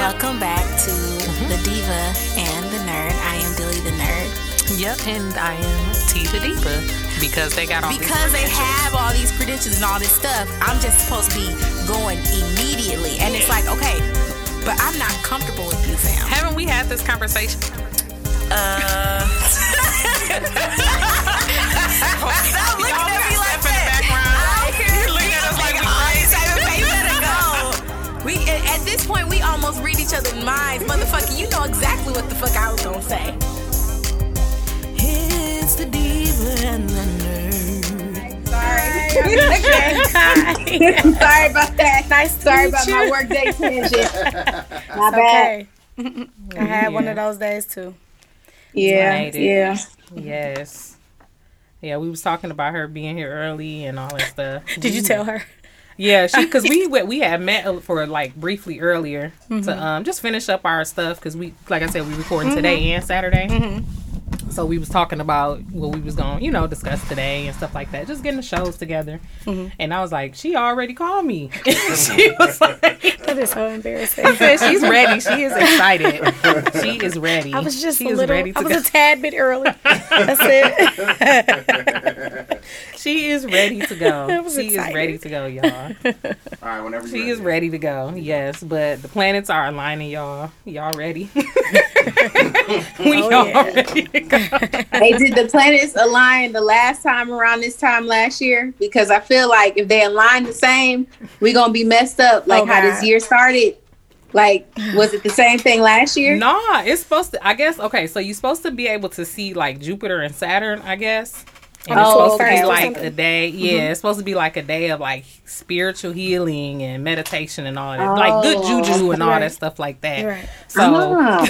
Welcome back to the Diva and the Nerd. I am Dilly the Nerd. Yep, and I am T the Diva because they got all these Because they have all these credentials and all this stuff, I'm just supposed to be going immediately. And it's like, okay, but I'm not comfortable with you, fam. Haven't we had this conversation? Uh, point we almost read each other's minds, motherfucker. You know exactly what the fuck I was gonna say. It's the diva and the nerd. Sorry about that. Nice. Sorry about my work day tangent. My bad. Okay. I had one of those days too. Yeah, yeah. Yes. Yeah, we was talking about her being here early and all that stuff. Did you tell her? Yeah, she because we went- we had met for like briefly earlier to mm-hmm. um just finish up our stuff because we like I said we recording mm-hmm. today and Saturday. Mm-hmm. So we was talking about what we was going to you know discuss today and stuff like that, just getting the shows together. And I was like, she already called me. she was like, That is so embarrassing. I said she's ready. She is excited. She is ready. I was just she a little. ready I was go. a tad bit early. That's it. She is ready to go. I was she is ready to go, y'all. All right, whenever She you're is ready to go. Yes, but the planets are aligning, y'all. Y'all ready? we Oh, all yeah. ready. Hey, did the planets align the last time around this time last year? Because I feel like if they align the same, we're gonna be messed up. Like Oh, how this year started. Like, was it the same thing last year? Nah, it's supposed to. I guess okay. So you're supposed to be able to see like Jupiter and Saturn. I guess. And it's Oh, supposed to be like a day. Yeah, it's supposed to be like a day of like spiritual healing and meditation and all that, like good Oh, juju and all right. that stuff like that. Right. So. Ah,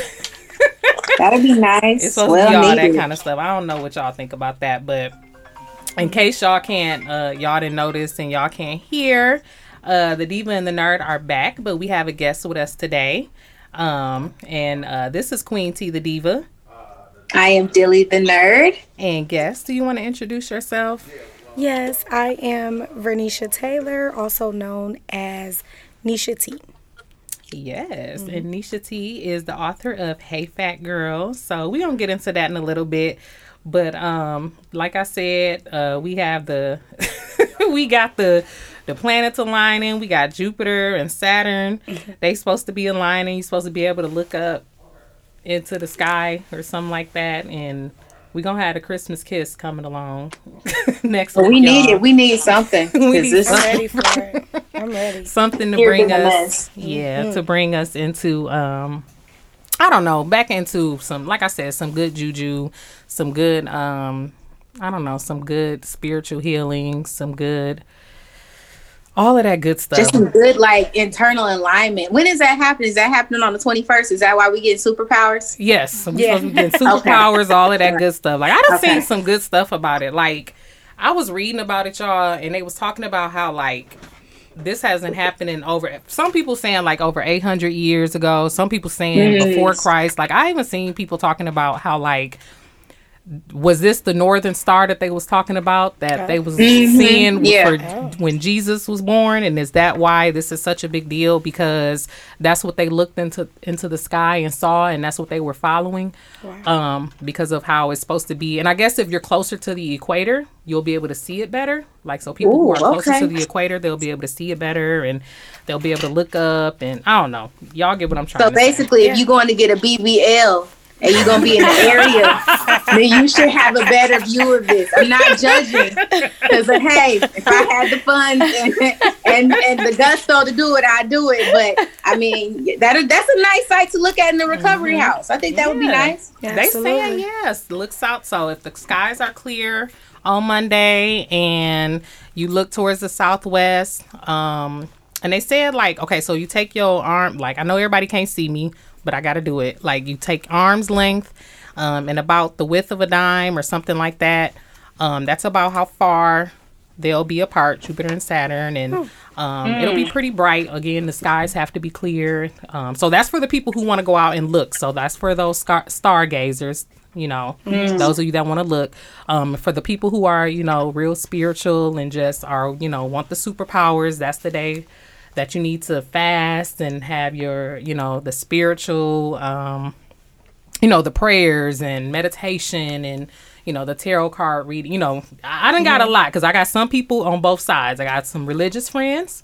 that'd be nice. It's supposed well to be all that kind of stuff. I don't know what y'all think about that, but in case y'all can't, uh, y'all didn't notice and y'all can't hear, uh, the diva and the nerd are back, but we have a guest with us today, um, and uh, this is Queen T, the diva. I am Dilly the nerd. And guest, do you want to introduce yourself? Yes, I am Vernisha Taylor, also known as Nisha T. Yes, and Nisha T is the author of Hey Fat Girl. So we're gonna get into that in a little bit. But um, like I said, uh, we have the we got the the planets aligning. We got Jupiter and Saturn. They supposed to be aligning. You're supposed to be able to look up into the sky or something like that. And we're gonna have a Christmas kiss coming along next But week. we need y'all. it. We need something. 'Cause need this- I'm ready for it. I'm ready. something to Here bring be the us mess. yeah to bring us into um i don't know back into some like i said some good juju some good um i don't know some good spiritual healing some good all of that good stuff Just some good like internal alignment. When is that happening? Is that happening on the twenty first? Is that why we get superpowers? Yes, we Yeah. supposed to be getting superpowers, all of that good stuff. Like I done Okay. seen some good stuff about it. Like I was reading about it, y'all, and they was talking about how like this hasn't happened in over. Some people saying like over eight hundred years ago. Some people saying mm. before Christ. Like I haven't seen people talking about how like was this the northern star that they was talking about that they was seeing Yeah. for when Jesus was born? And is that why this is such a big deal? Because that's what they looked into into the sky and saw and that's what they were following um because of how it's supposed to be. And I guess if you're closer to the equator you'll be able to see it better. Like so people who are closer okay. to the equator they'll be able to see it better and they'll be able to look up and I don't know. Y'all get what I'm trying So to say. basically, if you're going to get a BBL and you're going to be in the area, then you should have a better view of this. I'm not judging because, hey, if I had the funds and, and and the gusto to do it, I'd do it. But I mean, that that's a nice sight to look at in the recovery house. I think that would be Yeah. nice. They Absolutely. saying yes, looks out. So if the skies are clear on Monday and you look towards the southwest, um, and they said like, okay, so you take your arm, like I know everybody can't see me, but I got to do it. Like you take arm's length, um, and about the width of a dime or something like that. Um, that's about how far they'll be apart, Jupiter and Saturn, and um, it'll be pretty bright. Again, the skies have to be clear. Um, so that's for the people who want to go out and look. So that's for those star- stargazers. You know, those of you that want to look. Um, for the people who are, you know, real spiritual and just are, you know, want the superpowers. That's the day that you need to fast and have your, you know, the spiritual, um, you know, the prayers and meditation and, you know, the tarot card reading. You know, I, I done got a lot because I got some people on both sides. I got some religious friends.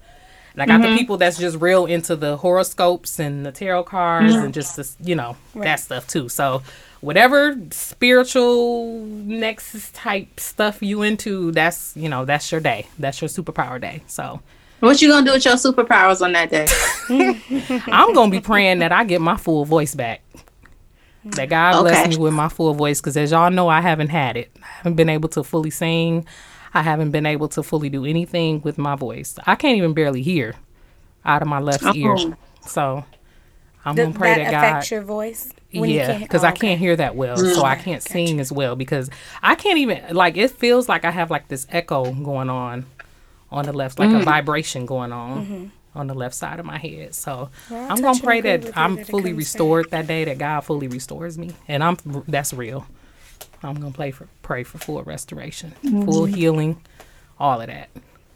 And I got the people that's just real into the horoscopes and the tarot cards and just this, you know, that stuff too. So whatever spiritual nexus type stuff you into, that's you know, that's your day. That's your superpower day. So What you gonna do with your superpowers on that day? I'm gonna be praying that I get my full voice back. That God bless me with my full voice, because as y'all know, I haven't had it. I haven't been able to fully sing. I haven't been able to fully do anything with my voice. I can't even barely hear out of my left oh. ear. Oh. So I'm Th- gonna pray that that, God. affects your voice. when yeah, because oh, I can't hear that well, so I can't sing as well because I can't even like it feels like I have like this echo going on on the left, like a mm. vibration going on mm-hmm. on the left side of my head. So Well, I'll I'm gonna pray that I'm that fully comes back. restored that day, that God fully restores me, and I'm that's real. I'm gonna pray for pray for full restoration, full mm-hmm. healing, all of that.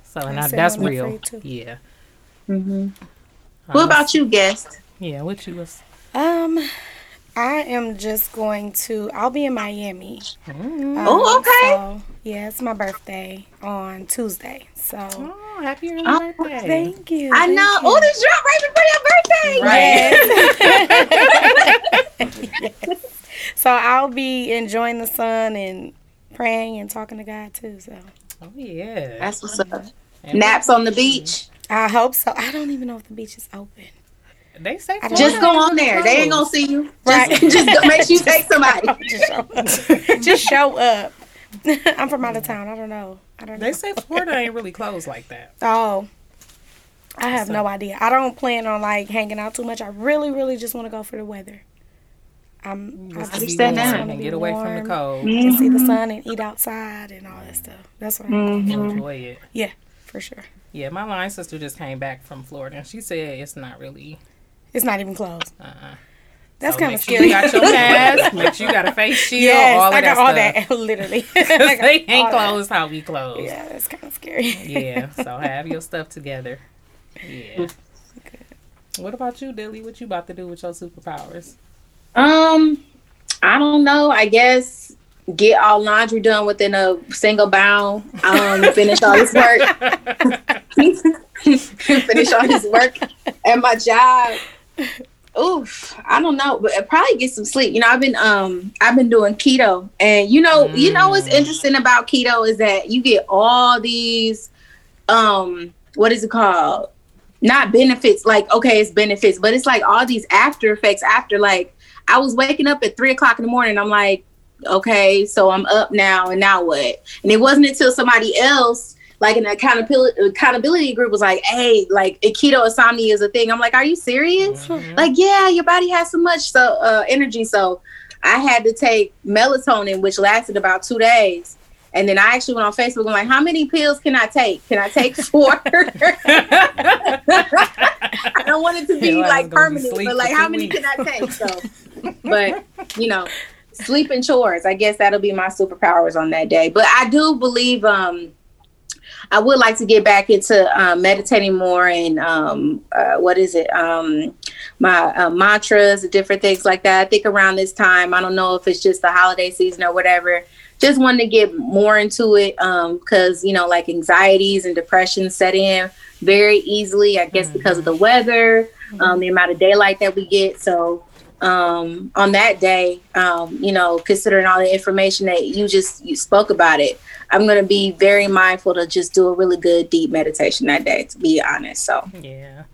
So and I I, that's I'm real. afraid too. Yeah, mm-hmm. uh, what about you, guest? yeah. What you was? Um, I am just going to. I'll be in Miami. Um, Oh, okay. So, yeah, it's my birthday on Tuesday. So Oh, happy early Oh, birthday! thank you. I thank know. you. Oh, this drop right before your birthday. Right. So I'll be enjoying the sun and praying and talking to God too. So Oh yeah. That's what's up. And Naps on the beach. I hope so. I don't even know if the beach is open. They say I Just go on there. They ain't gonna see you. Right. Just, just go, make sure you take somebody. Just show up. Just show up. I'm from out of town. I don't know. I don't know. They say Florida ain't really closed like that. Oh. I have So- no idea. I don't plan on like hanging out too much. I really, really just want to go for the weather. I'm I Just just to be Understand that. and wanna get be away from the warm cold. and see the mm-hmm. sun and eat outside and all that stuff. That's what I'm mm-hmm. Enjoy it. Yeah, for sure. Yeah, my line sister just came back from Florida and she said it's not really. It's not even closed. Uh-uh. That's So kind make of sure scary. You got your mask. make sure you got a face shield. yes, all of I got all that. that. Literally, stuff. I got they ain't all that. closed how we close. Yeah, that's kind of scary. Yeah, so have your stuff together. Yeah. What about you, Dilly? What you about to do with your superpowers? Um, I don't know. I guess get all laundry done within a single bound. Um, finish all this work. finish all this work at my job. Oof, I don't know, but probably get some sleep. You know, I've been um I've been doing keto, and you know, you know what's Mm. interesting about keto is that you get all these um what is it called? Not benefits, like okay, it's benefits, but it's like all these after effects after like I was waking up at three o'clock in the morning. I'm like, okay, so I'm up now, and now what? And it wasn't until somebody else, like an accountability accountability group, was like, hey, like a keto insomnia is a thing. I'm like, are you serious? Mhm. Like, yeah, your body has so much so uh, energy. So I had to take melatonin, which lasted about two days. And then I actually went on Facebook. I'm like, how many pills can I take? Can I take four? I don't want it to be Your like gonna be permanent, but like, how many weeks. can I take? So, but you know, sleep and chores. I guess that'll be my superpowers on that day. But I do believe um I would like to get back into um, meditating more and um, uh, what is it? Um, my uh, mantras, different things like that. I think around this time, I don't know if it's just the holiday season or whatever. Just wanted to get more into it because you know, like anxieties and depression set in very easily. I guess because of the weather, um, the amount of daylight that we get. So um, on that day, um, you know, considering all the information that you just you spoke about it, I'm going to be very mindful to just do a really good deep meditation that day. To be honest, so Yeah.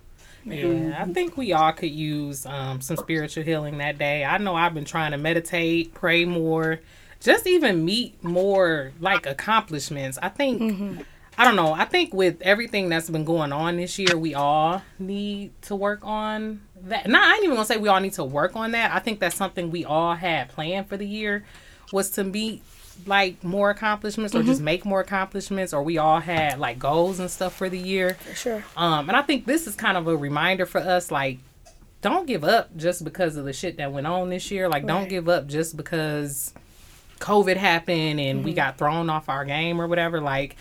Yeah, I think we all could use um, some spiritual healing that day. I know I've been trying to meditate, pray more, just even meet more like accomplishments. I think, I don't know, I think with everything that's been going on this year, we all need to work on that. Not, I ain't even gonna say we all need to work on that. I think that's something we all had planned for the year was to meet like more accomplishments or just make more accomplishments or we all had like goals and stuff for the year. For sure. Um, and I think this is kind of a reminder for us, like, don't give up just because of the shit that went on this year. Like, don't give up just because COVID happened and we got thrown off our game or whatever. Like,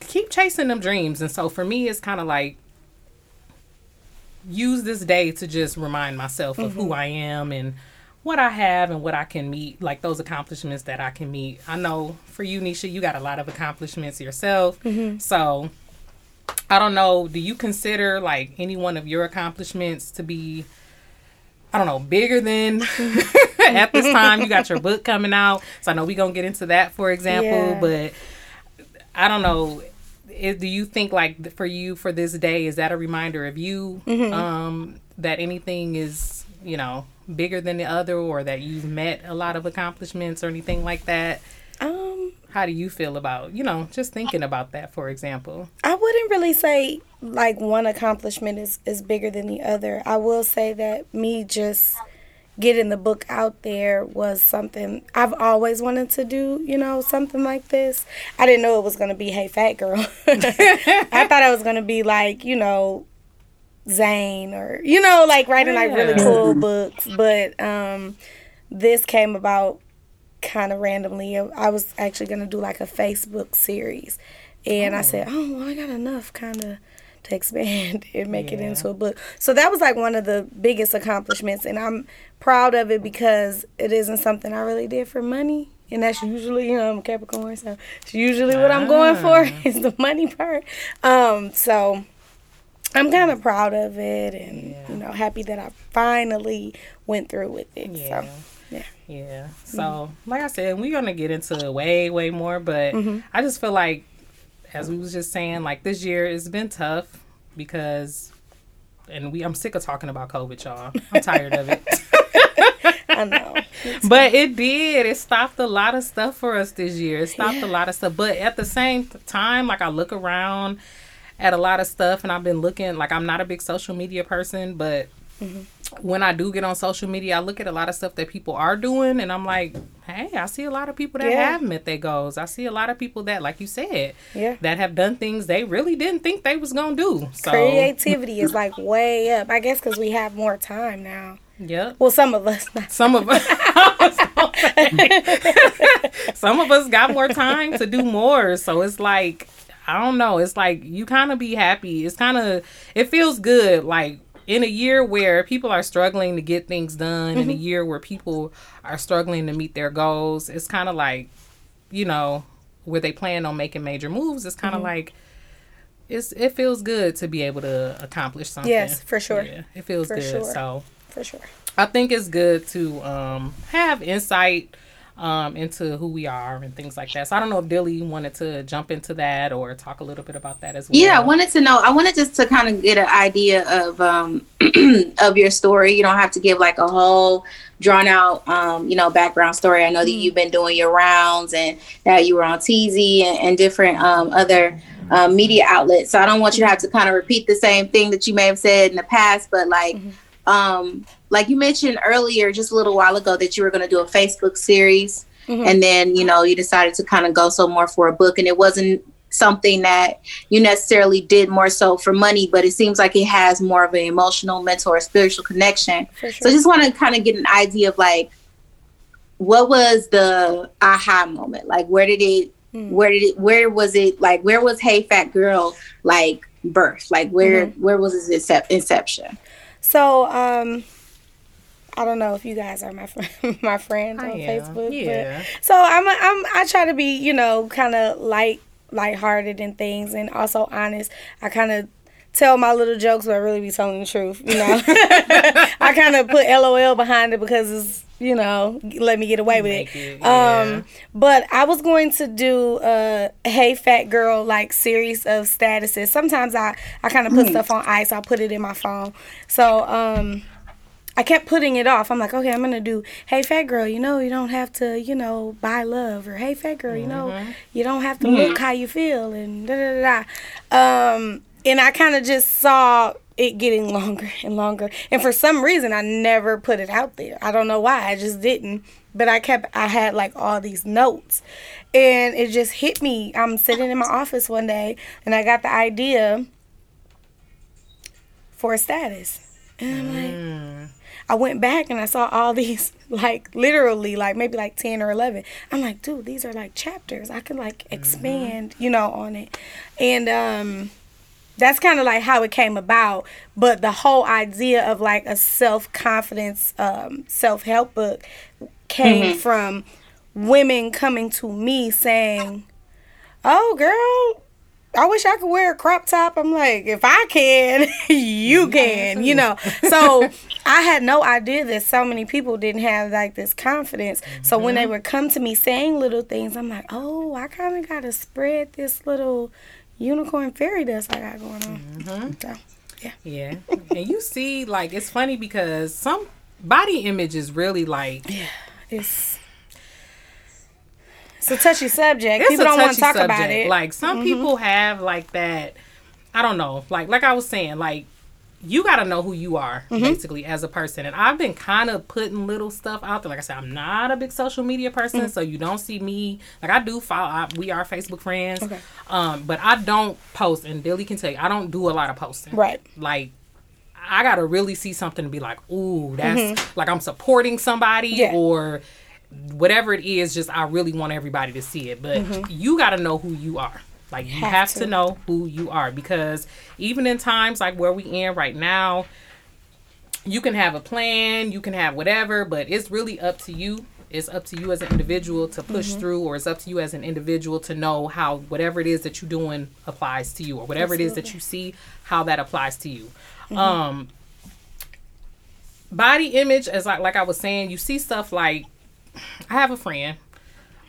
keep chasing them dreams. And so for me, it's kind of like use this day to just remind myself of Mm-hmm. who I am and what I have and what I can meet, like those accomplishments that I can meet. I know for you, Nisha, you got a lot of accomplishments yourself. Mm-hmm. So I don't know. Do you consider like any one of your accomplishments to be, I don't know, bigger than at this time? You got your book coming out, so I know we're gonna get into that, for example. Yeah. But I don't know. Is, do you think like for you for this day is that a reminder of you Mm-hmm. um, that anything is you know bigger than the other or that you've met a lot of accomplishments or anything like that? Um, How do you feel about you know just thinking about that for example? I wouldn't really say like one accomplishment is, is bigger than the other. I will say that me just getting the book out there was something I've always wanted to do, you know, something like this. I didn't know it was going to be Hey Fat Girl. I thought it was going to be like, you know, Zane or, you know, like writing like really cool books. But um, this came about kind of randomly. I was actually going to do like a Facebook series. And I said, oh, well, I got enough kind of to expand and make it into a book. So that was like one of the biggest accomplishments. And I'm proud of it because it isn't something I really did for money. And that's usually, you know, I'm Capricorn, so it's usually what I'm going for ah. is the money part. Um, so I'm kind of proud of it and, you know, happy that I finally went through with it. Yeah. So, yeah. Yeah. So, mm-hmm. like I said, we're gonna get into way, way more, but mm-hmm. I just feel like, as we was just saying, like this year it's been tough because, and we I'm sick of talking about COVID, y'all. I'm tired of it. I know. but it did. It stopped a lot of stuff for us this year. It stopped a lot of stuff. But at the same time, like I look around at a lot of stuff, and I've been looking. Like I'm not a big social media person, but mm-hmm. When I do get on social media, I look at a lot of stuff that people are doing, and I'm like, hey, I see a lot of people that Yeah. have met their goals. I see a lot of people that, like you said, Yeah. that have done things they really didn't think they was gonna do. So, Creativity is like way up. I guess because we have more time now. yep. Well, some of us. Some of us, some of us got more time to do more. So it's like, I don't know. It's like you kind of be happy. It's kind of, it feels good. Like in a year where people are struggling to get things done, in a year where people are struggling to meet their goals, it's kind of like, you know, where they plan on making major moves. It's kind of like. It's, it feels good to be able to accomplish something. Yes, for sure. Yeah, it feels For good. sure. So for sure. I think it's good to um, have insight um, into who we are and things like that. So I don't know if Dilly wanted to jump into that or talk a little bit about that as well. Yeah, I wanted to know. I wanted just to kind of get an idea of um of your story. You don't have to give like a whole drawn out um you know background story. I know that you've been doing your rounds and that you were on TZ and, and different um other um, media outlets. So I don't want you to have to kind of repeat the same thing that you may have said in the past, but like um like you mentioned earlier just a little while ago that you were going to do a Facebook series. Mm-hmm. And then you know you decided to kind of go so more for a book and it wasn't something that you necessarily did more so for money but it seems like it has more of an emotional mental or spiritual connection. For so. I just want to kind of get an idea of like what was the aha moment? Like where did it hmm. where did it where was it like where was hey fat girl like birth like where mm-hmm. where was its incep- inception? So, um, I don't know if you guys are my friend, my friends I on. Facebook. Yeah. But, so I'm, a, I'm, I try to be, you know, kind of light, lighthearted and things, and also honest. I kind of tell my little jokes, but I really be telling the truth. You know, I kind of put LOL behind it because it's, you know, let me get away with Make it. it, yeah. Um, but I was going to do a Hey Fat Girl like series of statuses. Sometimes I, I kind of put stuff on ice. I'll put it in my phone. So um, I kept putting it off. I'm like, okay, I'm gonna do Hey Fat Girl. You know, you don't have to, you know, buy love or Hey Fat Girl. You know, you don't have to look how you feel and da da da. da. Um, and I kind of just saw it getting longer and longer. And for some reason, I never put it out there. I don't know why. I just didn't. But I kept, I had like all these notes. And it just hit me. I'm sitting in my office one day and I got the idea for a status. And I'm like, I went back and I saw all these, like literally, like maybe like 10 or 11. I'm like, dude, these are like chapters. I could like expand, you know, on it. And, um, that's kind of like how it came about. But the whole idea of like a self confidence, um, self help book came from women coming to me saying, "Oh, girl." I wish I could wear a crop top. I'm like, if I can, you can, you know. So I had no idea that so many people didn't have like this confidence. So when they mm-hmm. would come to me saying little things, I'm like, oh, I kind of got to spread this little unicorn fairy dust I got going on. Mm-hmm. So, Yeah. Yeah. and you see, like, it's funny because some body image is really like it's it's a touchy subject. it's people don't want to talk subject. about it. Mm-hmm. Like some people have like that. I don't know. Like like I was saying, like you got to know who you are Mm-hmm. basically as a person. And I've been kind of putting little stuff out there. Like I said, I'm not a big social media person, Mm. so you don't see me. Like I do follow. I, we are Facebook friends, um, but I don't post. And Dilly can tell you, I don't do a lot of posting. Right. Like I gotta really see something to be like, ooh, that's like I'm supporting somebody Mm-hmm. Yeah. or whatever it is. Just I really want everybody to see it, but you gotta know who you are. Like you Mm-hmm. Have have, to. to. know who you are because even in times like where we in right now, you can have a plan, you can have whatever, but it's really up to you. It's up to you as an individual to push Mm-hmm. through, or it's up to you as an individual to know how whatever it is that you're doing applies to you, or whatever it is that you see, how that applies to you. Mm-hmm. Um, body image, as like like I was saying, you see stuff like I have a friend,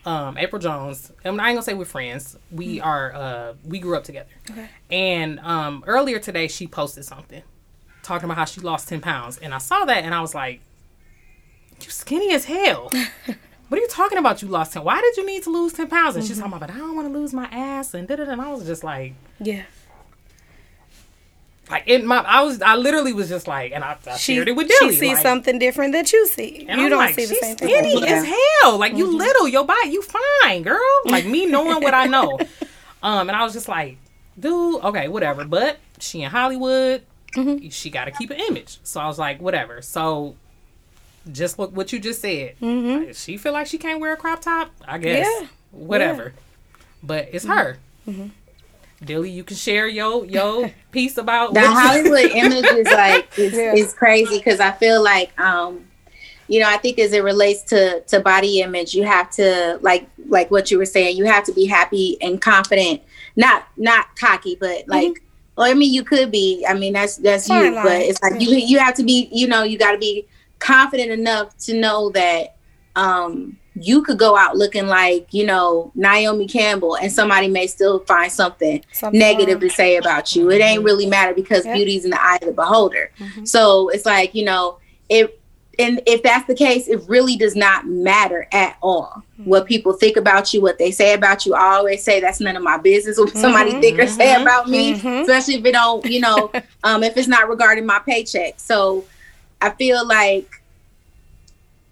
um, April Jones. And I ain't gonna say we're friends. We are uh we grew up together. Okay. And um earlier today she posted something talking about how she lost ten pounds. And I saw that and I was like, You skinny as hell. What are you talking about? You lost ten. Why did you need to lose ten pounds? And she's talking about, but I don't want to lose my ass and da da. And I was just like, yeah. Like in my, I was, I literally was just like, and I, I She, shared it with she Dilly. sees like, something different that you see. You I'm don't like, see the she's same thing. skinny as hell. Like you mm-hmm. little, your body, you fine, girl. Like me knowing what I know. Um, and I was just like, dude, okay, whatever. But she in Hollywood, mm-hmm. she got to keep an image. So I was like, whatever. So just look what you just said. Mm-hmm. Like, She feel like she can't wear a crop top. I guess. Yeah. Whatever. But it's her. Dilly, you can share your your piece about the what you- Hollywood image is like is, Yeah. is crazy because I feel like um you know I think as it relates to to body image you have to like like what you were saying you have to be happy and confident not not cocky but like well I mean you could be I mean that's that's Fine you line. but it's like you you have to be you know you got to be confident enough to know that um you could go out looking like you know Naomi Campbell and somebody may still find something Something negative to say about you. It ain't really matter because Yeah. beauty's in the eye of the beholder. So it's like, you know, if and if that's the case, it really does not matter at all what people think about you, what they say about you. I always say that's none of my business what somebody think or say about me, Mhm. especially if it don't, you know, um, if it's not regarding my paycheck. So I feel like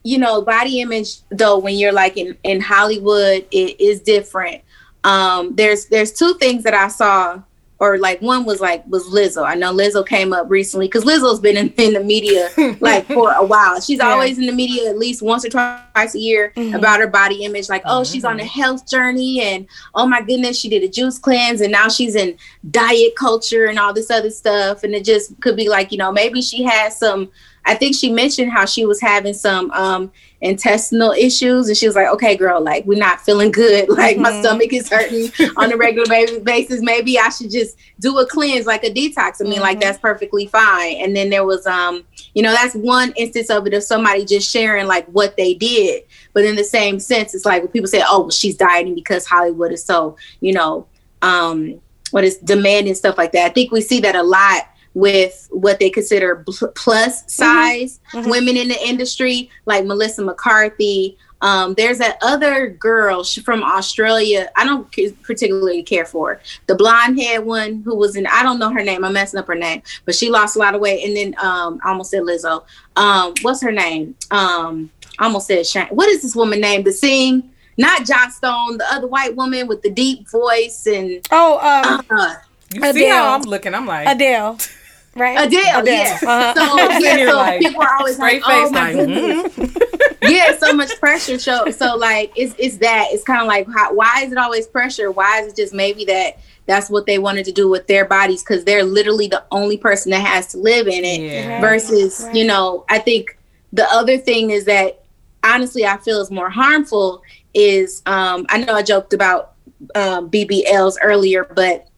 you know, body image though when you're like in in Hollywood, it is different. Um, there's there's two things that I saw, or like one was like was Lizzo. I know Lizzo came up recently because Lizzo's been in, in the media like for a while. She's Yeah. always in the media at least once or twice a year Mhm. about her body image. Like, oh, she's on a health journey, and oh my goodness, she did a juice cleanse, and now she's in diet culture and all this other stuff. And it just could be like, you know, maybe she has some. I think she mentioned how she was having some um intestinal issues and she was like okay girl like we're not feeling good. Like my Mhm. stomach is hurting on a regular basis. Maybe i should just do a cleanse like a detox. I mean like Mhm. that's perfectly fine. And then there was um you know that's one instance of it of somebody just sharing like what they did. But in the same sense it's like when people say oh well, she's dieting because hollywood is so you know um what is demanding stuff like that. I think we see that a lot with what they consider plus size Mhm. women in the industry like melissa mccarthy um, there's that other girl she, from australia i don't c- particularly care for her. the blonde haired one who was in i don't know her name i'm messing up her name but she lost a lot of weight and then um, I almost said lizzo um, what's her name um, I almost said Shane. what is this woman named to sing not Joss Stone, the other white woman with the deep voice and Oh, um, uh, You see how I'm looking? I'm like Adele, right? Adele, Adele. yeah. Uh-huh. So, I'm yeah, so like, people are always straight like, face, "Oh my like, goodness, mhm. yeah, so much pressure. So, so like, it's it's that. It's kind of like, how, why is it always pressure? Why is it just maybe that that's what they wanted to do with their bodies because they're literally the only person that has to live in it. Yeah. Versus, Right. you know, I think the other thing is that honestly, I feel is more harmful is um, I know I joked about um, BBLs earlier, but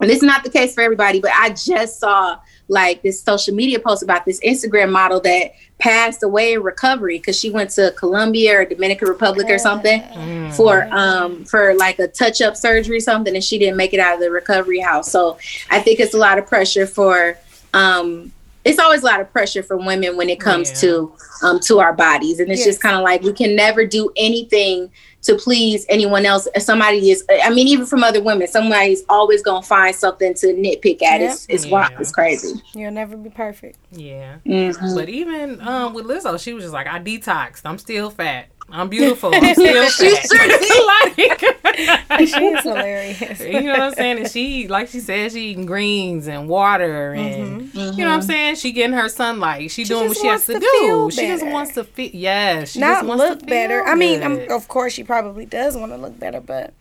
and this is not the case for everybody, but I just saw like this social media post about this Instagram model that passed away in recovery because she went to Colombia or Dominican Republic or something Mm. for um for like a touch up surgery or something and she didn't make it out of the recovery house. So I think it's a lot of pressure for um it's always a lot of pressure from women when it comes Yeah. to um to our bodies and it's Yes. just kind of like we can never do anything to please anyone else somebody is i mean even from other women somebody's always gonna find something to nitpick at it's it's wild it's crazy You'll never be perfect. Yeah. Mhm. But even um, with Lizzo, she was just like, I detoxed. I'm still fat. I'm beautiful. I'm still fat. like, She is hilarious. you know what I'm saying? And she, like she said, she eating greens and water and you know what I'm saying? She getting her sunlight. She, doing what she has to, to do. feel She just wants to fit. Yes, she Not just wants look to better. feel I mean, um, good. of course, she probably does want to look better, but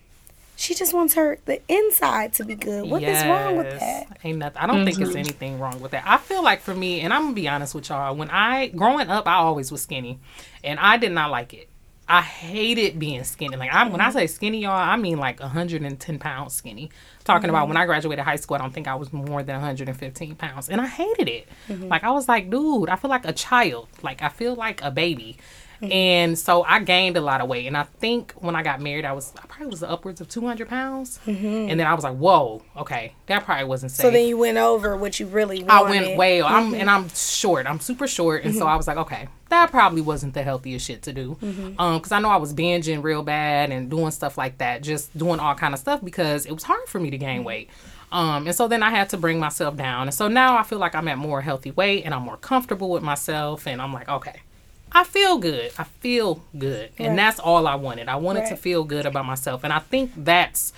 she just wants her the inside to be good. What is wrong with that? Ain't nothing. I don't think there's anything wrong with that. I feel like for me, and I'm gonna be honest with y'all, when I growing up, I always was skinny, and I did not like it. I hated being skinny. Like I'm when I mm-hmm. say skinny, y'all, I mean like 110 pounds skinny. Talking about mm-hmm. when I graduated high school, I don't think I was more than 115 pounds, and I hated it. Mm-hmm. Like I was like, dude, I feel like a child. Like I feel like a baby. And so I gained a lot of weight, and I think when I got married, I was I probably was upwards of 200 pounds, and then I was like, "Whoa, okay, that probably wasn't safe." So then you went over what you really Wanted. I went way. I'm and I'm short. I'm super short, and so I was like, okay, that probably wasn't the healthiest shit to do. Um, because I know I was binging real bad and doing stuff like that, just doing all kind of stuff because it was hard for me to gain weight. Um, and so then I had to bring myself down, and so now I feel like I'm at more healthy weight, and I'm more comfortable with myself, and I'm like, okay. I feel good. I feel good. And that's all I wanted. I wanted to feel good about myself. And I think that's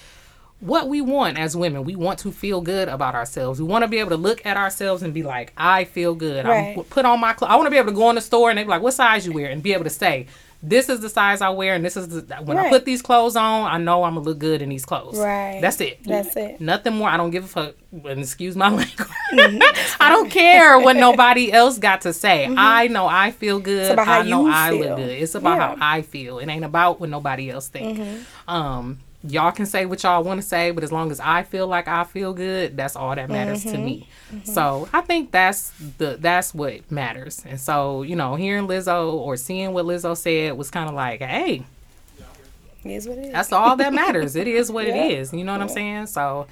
what we want as women. We want to feel good about ourselves. We want to be able to look at ourselves and be like, I feel good. Right. I'm put on my clothes. I want to be able to go in the store and they be like, what size you wear? And be able to say, this is the size I wear and this is the, when I put these clothes on, I know I'm to look good in these clothes. Right. That's it. That's it. Nothing more. I don't give a fuck. And excuse my language. Mm-hmm. I don't care what nobody else got to say. I know I feel good. about how I know you I feel. look good. It's about Yeah. Mm-hmm. how I feel. It ain't about what nobody else think. Um, y'all can say what y'all want to say, but as long as I feel like I feel good, that's all that matters to me. Mm-hmm. So I think that's the that's what matters. And so you know, hearing Lizzo or seeing what Lizzo said was kind of like, hey, It is what it is. that's all that matters. it is what Yeah. it is. You know what I'm saying? So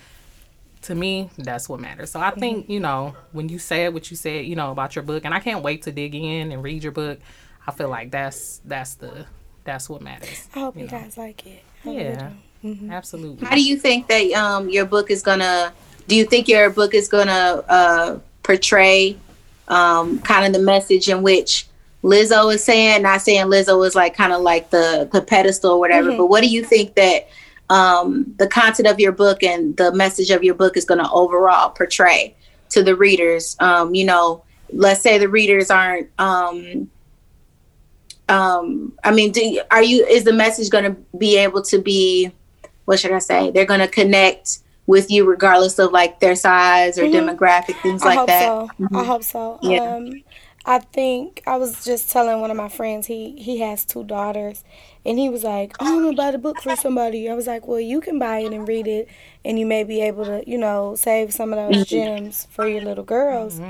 to me, that's what matters. So I Mm-hmm. think, you know, when you said what you said, you know, about your book, and I can't wait to dig in and read your book, I feel like that's that's the that's what matters. I hope you, know. guys like it. I really Yeah. do. Absolutely. How do you think that um your book is gonna? Do you think your book is gonna uh, portray um kind of the message in which Lizzo is saying? Not saying Lizzo is like kind of like the the pedestal or whatever, but what do you think that um the content of your book and the message of your book is gonna overall portray to the readers? Um, you know, let's say the readers aren't um um i mean do are you is the message going to be able to be what should i say they're going to connect with you regardless of like their size or mm-hmm. demographic things like that. I like hope that so. I mm-hmm. hope so. Yeah. Um, I think I was just telling one of my friends he he has two daughters, and he was like, "Oh, I'm gonna buy the book for somebody." I was like, "Well, you can buy it and read it, and you may be able to, you know, save some of those mm-hmm. gems for your little girls.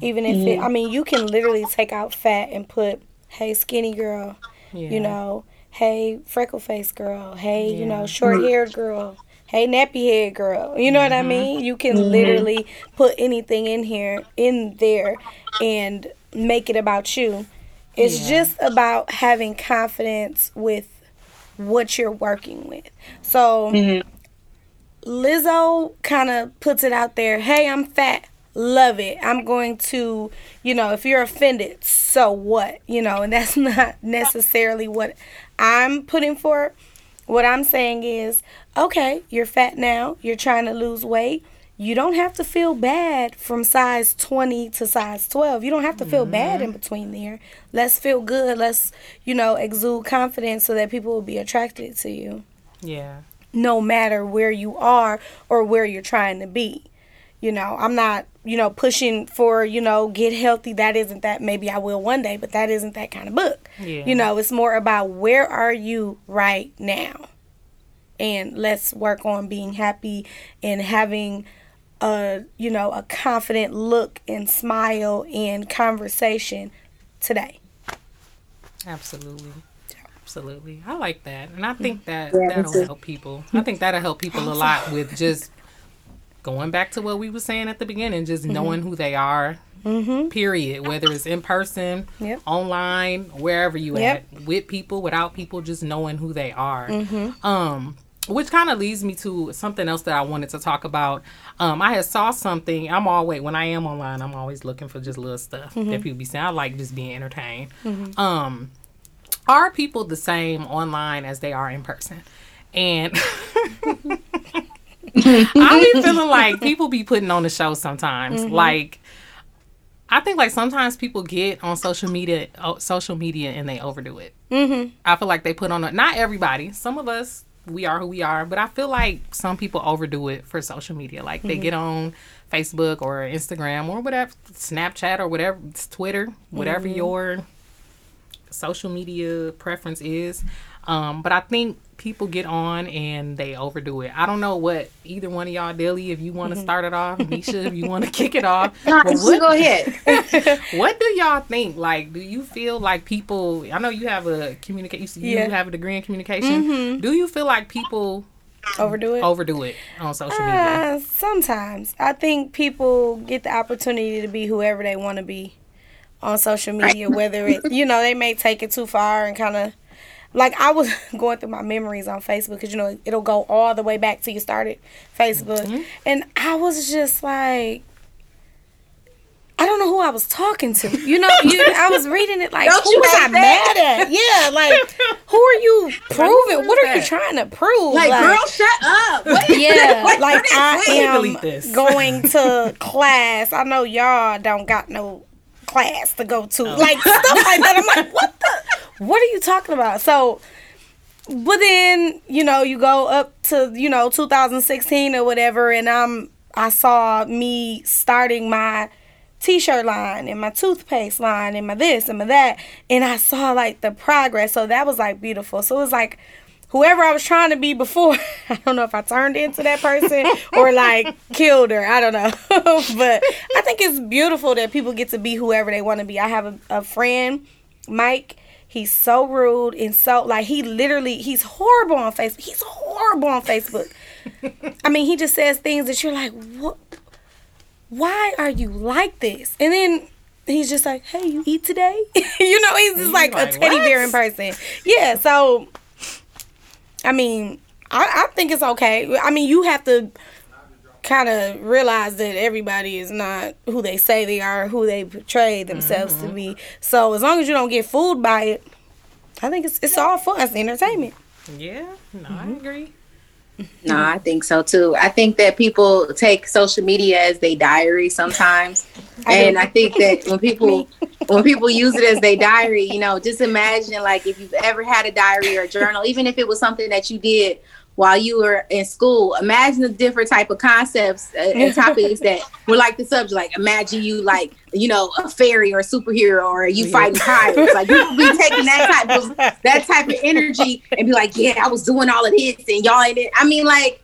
Even if it, I mean, you can literally take out fat and put, "Hey, skinny girl," Yeah. you know, "Hey, freckle face girl," "Hey, you know, short haired girl." Hey, nappy head girl. You know what I mm-hmm. mean? You can mm-hmm. literally put anything in here, in there, and make it about you. It's Yeah. just about having confidence with what you're working with. So, mm-hmm. Lizzo kind of puts it out there hey, I'm fat. Love it. I'm going to, you know, if you're offended, so what? You know, and that's not necessarily what I'm putting for. What I'm saying is, okay, you're fat now, you're trying to lose weight. You don't have to feel bad from size 20 to size 12. You don't have to feel bad in mm-hmm. between there. Let's feel good. Let's, you know, exude confidence so that people will be attracted to you. Yeah. no matter where you are or where you're trying to be. You know, I'm not, you know, pushing for, you know, get healthy. That isn't that. Maybe I will one day, but that isn't that kind of book. Yeah. You know, it's more about where are you right now? And let's work on being happy and having a, you know, a confident look and smile and conversation today. Absolutely. Absolutely. I like that. And I think mm. that Yeah, that'll help people. I think that'll help people a lot with just going back to what we were saying at the beginning, just knowing who they are. Period. Whether it's in person, Yep. online, wherever you Yep. at, with people, without people, just knowing who they are. Um, which kind of leads me to something else that I wanted to talk about. Um, I had saw something. I'm always when I am online, I'm always looking for just little stuff that people be saying. I like just being entertained. Um, are people the same online as they are in person? And I be feeling like people be putting on the show sometimes. Like I think like sometimes people get on social media, oh, social media, and they overdo it. Mm-hmm. I feel like they put on a, not everybody. Some of us we are who we are, but I feel like some people overdo it for social media. Like they get on Facebook or Instagram or whatever, Snapchat or whatever, it's Twitter, whatever your social media preference is. Um, but I think people get on and they overdo it. I don't know what either one of y'all, Dilly, if you want to start it off, Nisha, if you want to kick it off. No, what, go ahead. what do y'all think? Like, do you feel like people? I know you have a communicate. You, Yeah. Mm-hmm. have a degree in communication. Do you feel like people Overdo it. overdo it on social media? Uh, sometimes I think people get the opportunity to be whoever they want to be on social media. Whether it, you know, they may take it too far and kind of like I was going through my memories on Facebook because you know it'll go all the way back to you started Facebook, Mm-hmm. and I was just like. I don't know who I was talking to. You know, you, I was reading it like, Don't who was I hate mad at? Yeah, like, who are you proving? What are you trying to prove? Like, girl, shut up. What Yeah, like I am going to class. I know y'all don't got no class to go to, Oh. like stuff like that. I'm like, what the? What are you talking about? So, but then you know you go up to you know 2016 or whatever, and I'm I saw me starting my t-shirt line and my toothpaste line and my this and my that and I saw like the progress so that was like beautiful so it was like whoever I was trying to be before I don't know if I turned into that person or like killed her. I don't know. But I think it's beautiful that people get to be whoever they want to be. I have a, a friend Mike. He's so rude and so like he literally he's horrible on Facebook he's horrible on Facebook. I mean he just says things that you're like what? Why are you like this? And then he's just like, hey, you eat today? you know, he's just like, like, a teddy bear in person. Yeah, so, I mean, I, I think it's okay. I mean, you have to kind of realize that everybody is not who they say they are, who they portray themselves Mm-hmm. to be. So as long as you don't get fooled by it, I think it's it's all fun. It's entertainment. Yeah, no, I Mm-hmm. agree. No, I think so too. I think that people take social media as their diary sometimes. And I think that when people when people use it as their diary, you know, just imagine like if you've ever had a diary or a journal, even if it was something that you did while you were in school, imagine the different type of concepts uh, and topics that were like the subject. Like imagine you like, you know, a fairy or a superhero or you fighting pirates. Like you would be taking that type of that type of energy and be like, yeah, I was doing all of this and y'all ain't it. I mean, like,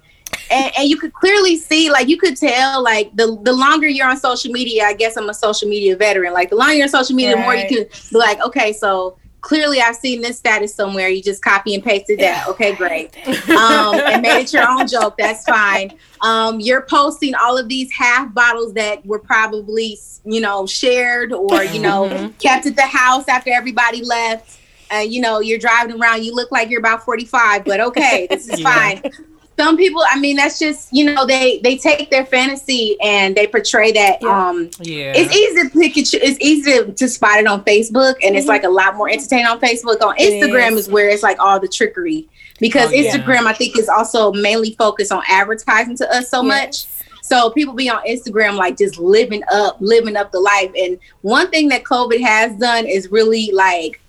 and, and you could clearly see, like, you could tell, like, the the longer you're on social media, I guess I'm a social media veteran. Like, the longer you're on social media, the more you can be like, okay, so clearly I've seen this status somewhere. You just copy and pasted that. Okay, great. Um, and made it your own joke. That's fine. Um, you're posting all of these half bottles that were probably, you know, shared or, you know, kept at the house after everybody left. Uh, you know, you're driving around, you look like you're about 45, but okay, this is Yeah. fine. Some people, I mean, that's just, you know, they they take their fantasy and they portray that Yeah. um Yeah, it's easy to pick it. It's easy to, to spot it on Facebook, and it's Mhm. like a lot more entertaining on Facebook. On Instagram is. is where it's like all the trickery because Oh, yeah. Instagram, I think, is also mainly focused on advertising to us so much. So people be on Instagram like just living up, living up the life. And one thing that COVID has done is really like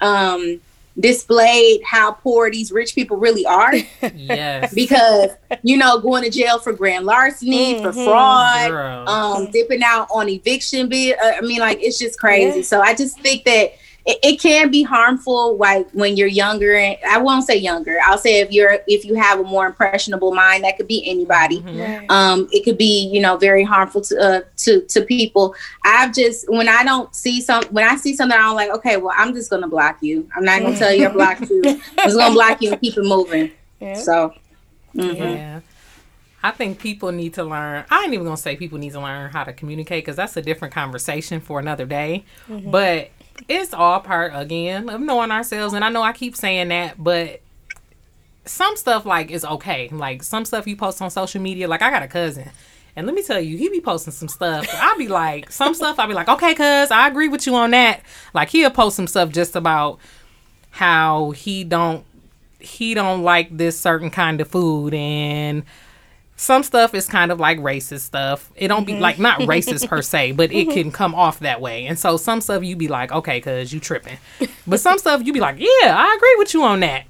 um displayed how poor these rich people really are. Yes. because you know going to jail for grand larceny for Mhm. fraud Girl. um dipping out on eviction bill uh, i mean like it's just crazy Yeah. so i just think that it, it can be harmful like when you're younger and i won't say younger i'll say if you're if you have a more impressionable mind that could be anybody Mhm. Right. um it could be you know very harmful to uh, to to people i've just when i don't see some when i see something i'm like okay well i'm just gonna block you i'm not gonna tell you i blocked you i'm just gonna block you and keep it moving Yeah. so mhm. Yeah. I think people need to learn. I ain't even gonna say people need to learn how to communicate because that's a different conversation for another day. But it's all part again of knowing ourselves. And I know I keep saying that, but some stuff like is okay. Like some stuff you post on social media. Like I got a cousin. And let me tell you, he be posting some stuff. I'll be like, some stuff I'll be like, okay, cuz I agree with you on that. Like he'll post some stuff just about how he don't he don't like this certain kind of food and some stuff is kind of like racist stuff. It don't be mm-hmm. like not racist per se, but it mm-hmm. can come off that way. And so some stuff you be like, okay, cuz you tripping. But some stuff you be like, yeah, I agree with you on that.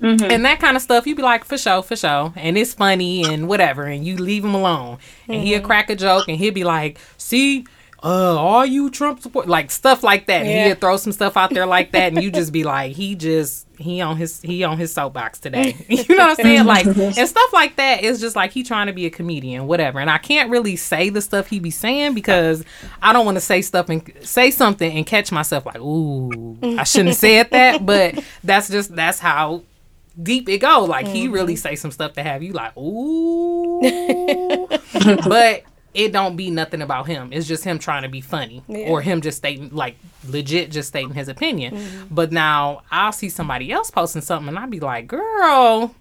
Mm-hmm. And that kind of stuff, you be like, for sure, for sure. And it's funny and whatever. And you leave him alone. And he'll crack a joke and he'll be like, see, uh, all you Trump support, like stuff like that. And Yeah. he'll throw some stuff out there like that. And you just be like, he just, he on his, he on his soapbox today. you know what I'm saying? Like, and stuff like that is just like he trying to be a comedian, whatever. And I can't really say the stuff he be saying because I don't want to say stuff and say something and catch myself like, ooh, I shouldn't have said that. But that's just, that's how deep it go. Like he really say some stuff to have you like, ooh. but it don't be nothing about him. It's just him trying to be funny. Yeah. Or him just stating like legit just stating his opinion. Mm-hmm. But now I'll see somebody else posting something and I'll be like, girl.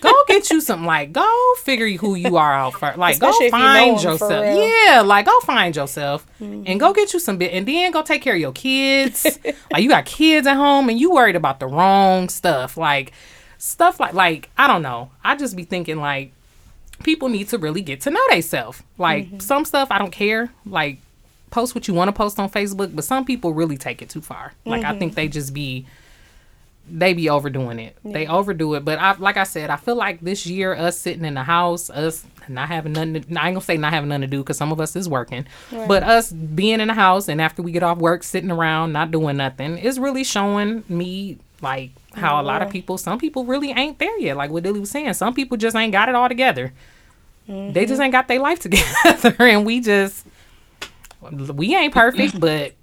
go get you something like go figure who you are out first like Especially go you know find yourself yeah like go find yourself mm-hmm. and go get you some bit and then go take care of your kids like you got kids at home and you worried about the wrong stuff like stuff like like i don't know i just be thinking like people need to really get to know themselves like Mm-hmm. some stuff i don't care like post what you want to post on facebook but some people really take it too far like Mm-hmm. i think they just be they be overdoing it. They overdo it. But I, like I said, I feel like this year, us sitting in the house, us not having nothing. To, I ain't gonna say not having nothing to do because some of us is working, but us being in the house and after we get off work, sitting around not doing nothing is really showing me like how a lot of people, some people really ain't there yet. Like what Dilly was saying, some people just ain't got it all together. They just mm-hmm. ain't got their life together, and we just we ain't perfect, but.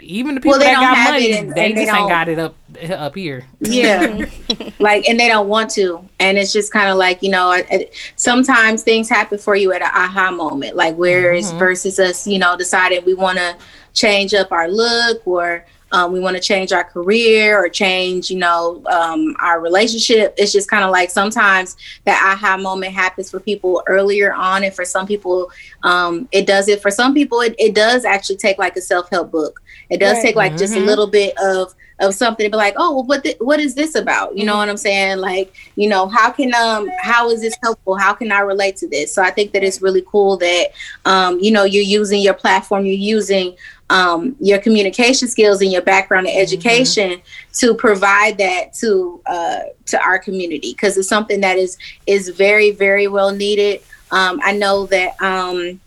Even the people Well, they that got money, it and- they and they just ain't don't- got it up up here. yeah mm-hmm. like and they don't want to and it's just kind of like you know I- I- sometimes things happen for you at an aha moment like whereas mm-hmm. versus us you know deciding we want to change up our look or um, we want to change our career or change you know um, our relationship it's just kind of like sometimes that aha moment happens for people earlier on and for some people um, it does it for some people it, it does actually take like a self-help book it does Right. take like just a Mhm. little bit of of something to be like, oh, well, what th- what is this about? You know what I'm saying? Like, you know, how can um how is this helpful? How can I relate to this? So I think that it's really cool that um you know you're using your platform, you're using um your communication skills and your background and education to provide that to uh to our community because it's something that is is very very well needed. Um, I know that um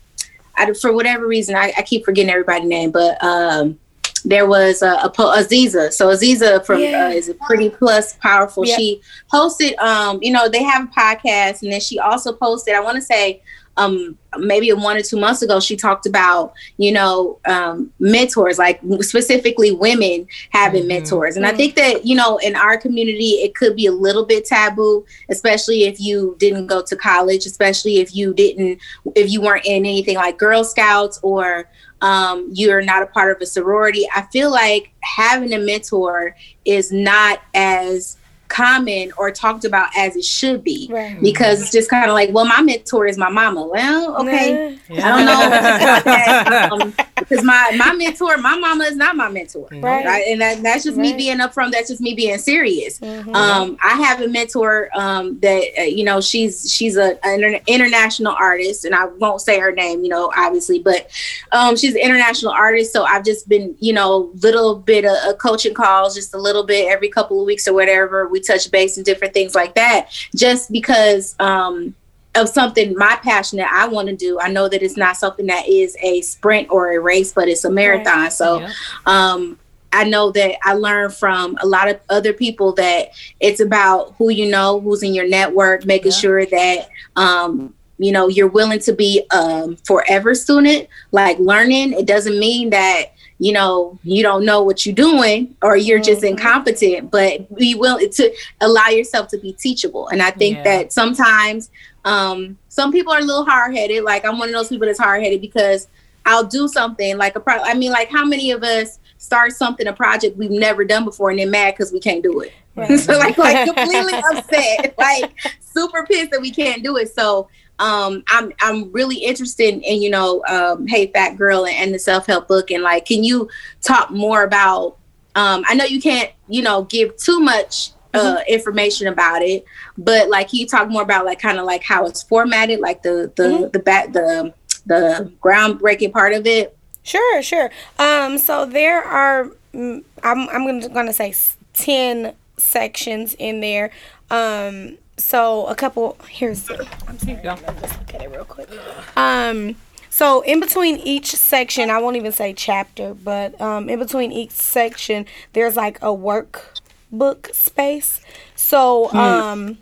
I, for whatever reason I, I keep forgetting everybody's name, but um there was a, a po- Aziza. So Aziza from Yeah. uh, is a pretty plus powerful. Yep. She hosted, um, you know, they have a podcast, and then she also posted. I want to say, um, maybe one or two months ago, she talked about, you know, um, mentors, like specifically women having Mhm. mentors, and I think that you know, in our community, it could be a little bit taboo, especially if you didn't go to college, especially if you didn't, if you weren't in anything like Girl Scouts or um, you're not a part of a sorority. I feel like having a mentor is not as common or talked about as it should be Right. because it's just kind of like, well, my mentor is my mama. Well, okay. Nah. I don't know. Um, because my my mentor, my mama is not my mentor, Right. right? And that, that's just me Right. being upfront. That's just me being serious. Mhm. Um, I have a mentor um, that uh, you know she's she's a, an international artist, and I won't say her name, you know, obviously, but um, she's an international artist. So I've just been, you know, little bit of, of coaching calls, just a little bit every couple of weeks or whatever. We touch base and different things like that, just because. Um, of something my passion that I want to do. I know that it's not something that is a sprint or a race, but it's a marathon. So Yeah. um I know that I learned from a lot of other people that it's about who you know, who's in your network, making Yeah. sure that um you know you're willing to be um forever student, like learning. It doesn't mean that you know you don't know what you're doing or you're just Mhm. incompetent, but be willing to allow yourself to be teachable. And I think Yeah. that sometimes um some people are a little hard headed. Like I'm one of those people that's hard headed because I'll do something like a pro. I mean, like how many of us start something, a project we've never done before, and then mad because we can't do it. Right. so like, like completely upset, like super pissed that we can't do it. So um, I'm I'm really interested in you know, um, hey fat girl and, and the self help book, and like, can you talk more about? Um, I know you can't you know give too much uh information about it but like can you talk more about like kind of like how it's formatted like the the Mhm. the back the the groundbreaking part of it Sure, sure. Um, so there are, mm, I'm, I'm gonna, gonna say 10 sections in there. Um, so a couple, here's, I'm sorry, Here you go. let's look at it real quick. Um, so in between each section, I won't even say chapter, but um, in between each section, there's like a workbook space. So, um,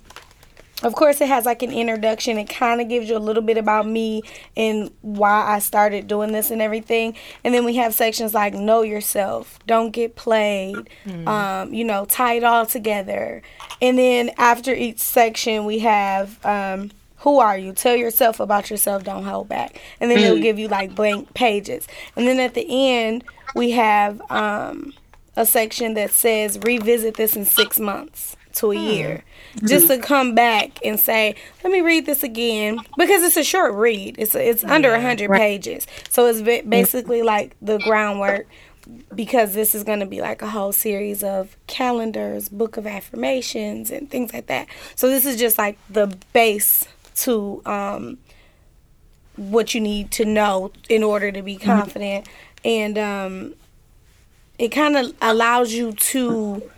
of course, it has like an introduction. It kind of gives you a little bit about me and why I started doing this and everything. And then we have sections like know yourself, don't get played, um, you know, tie it all together. And then after each section, we have um, who are you? Tell yourself about yourself, don't hold back. And then it'll give you like blank pages. And then at the end, we have um, a section that says revisit this in six months to a year just to come back and say let me read this again because it's a short read. It's it's under a 100 pages. So it's basically like the groundwork because this is going to be like a whole series of calendars book of affirmations and things like that. So this is just like the base to um what you need to know in order to be confident. And um it kind of allows you to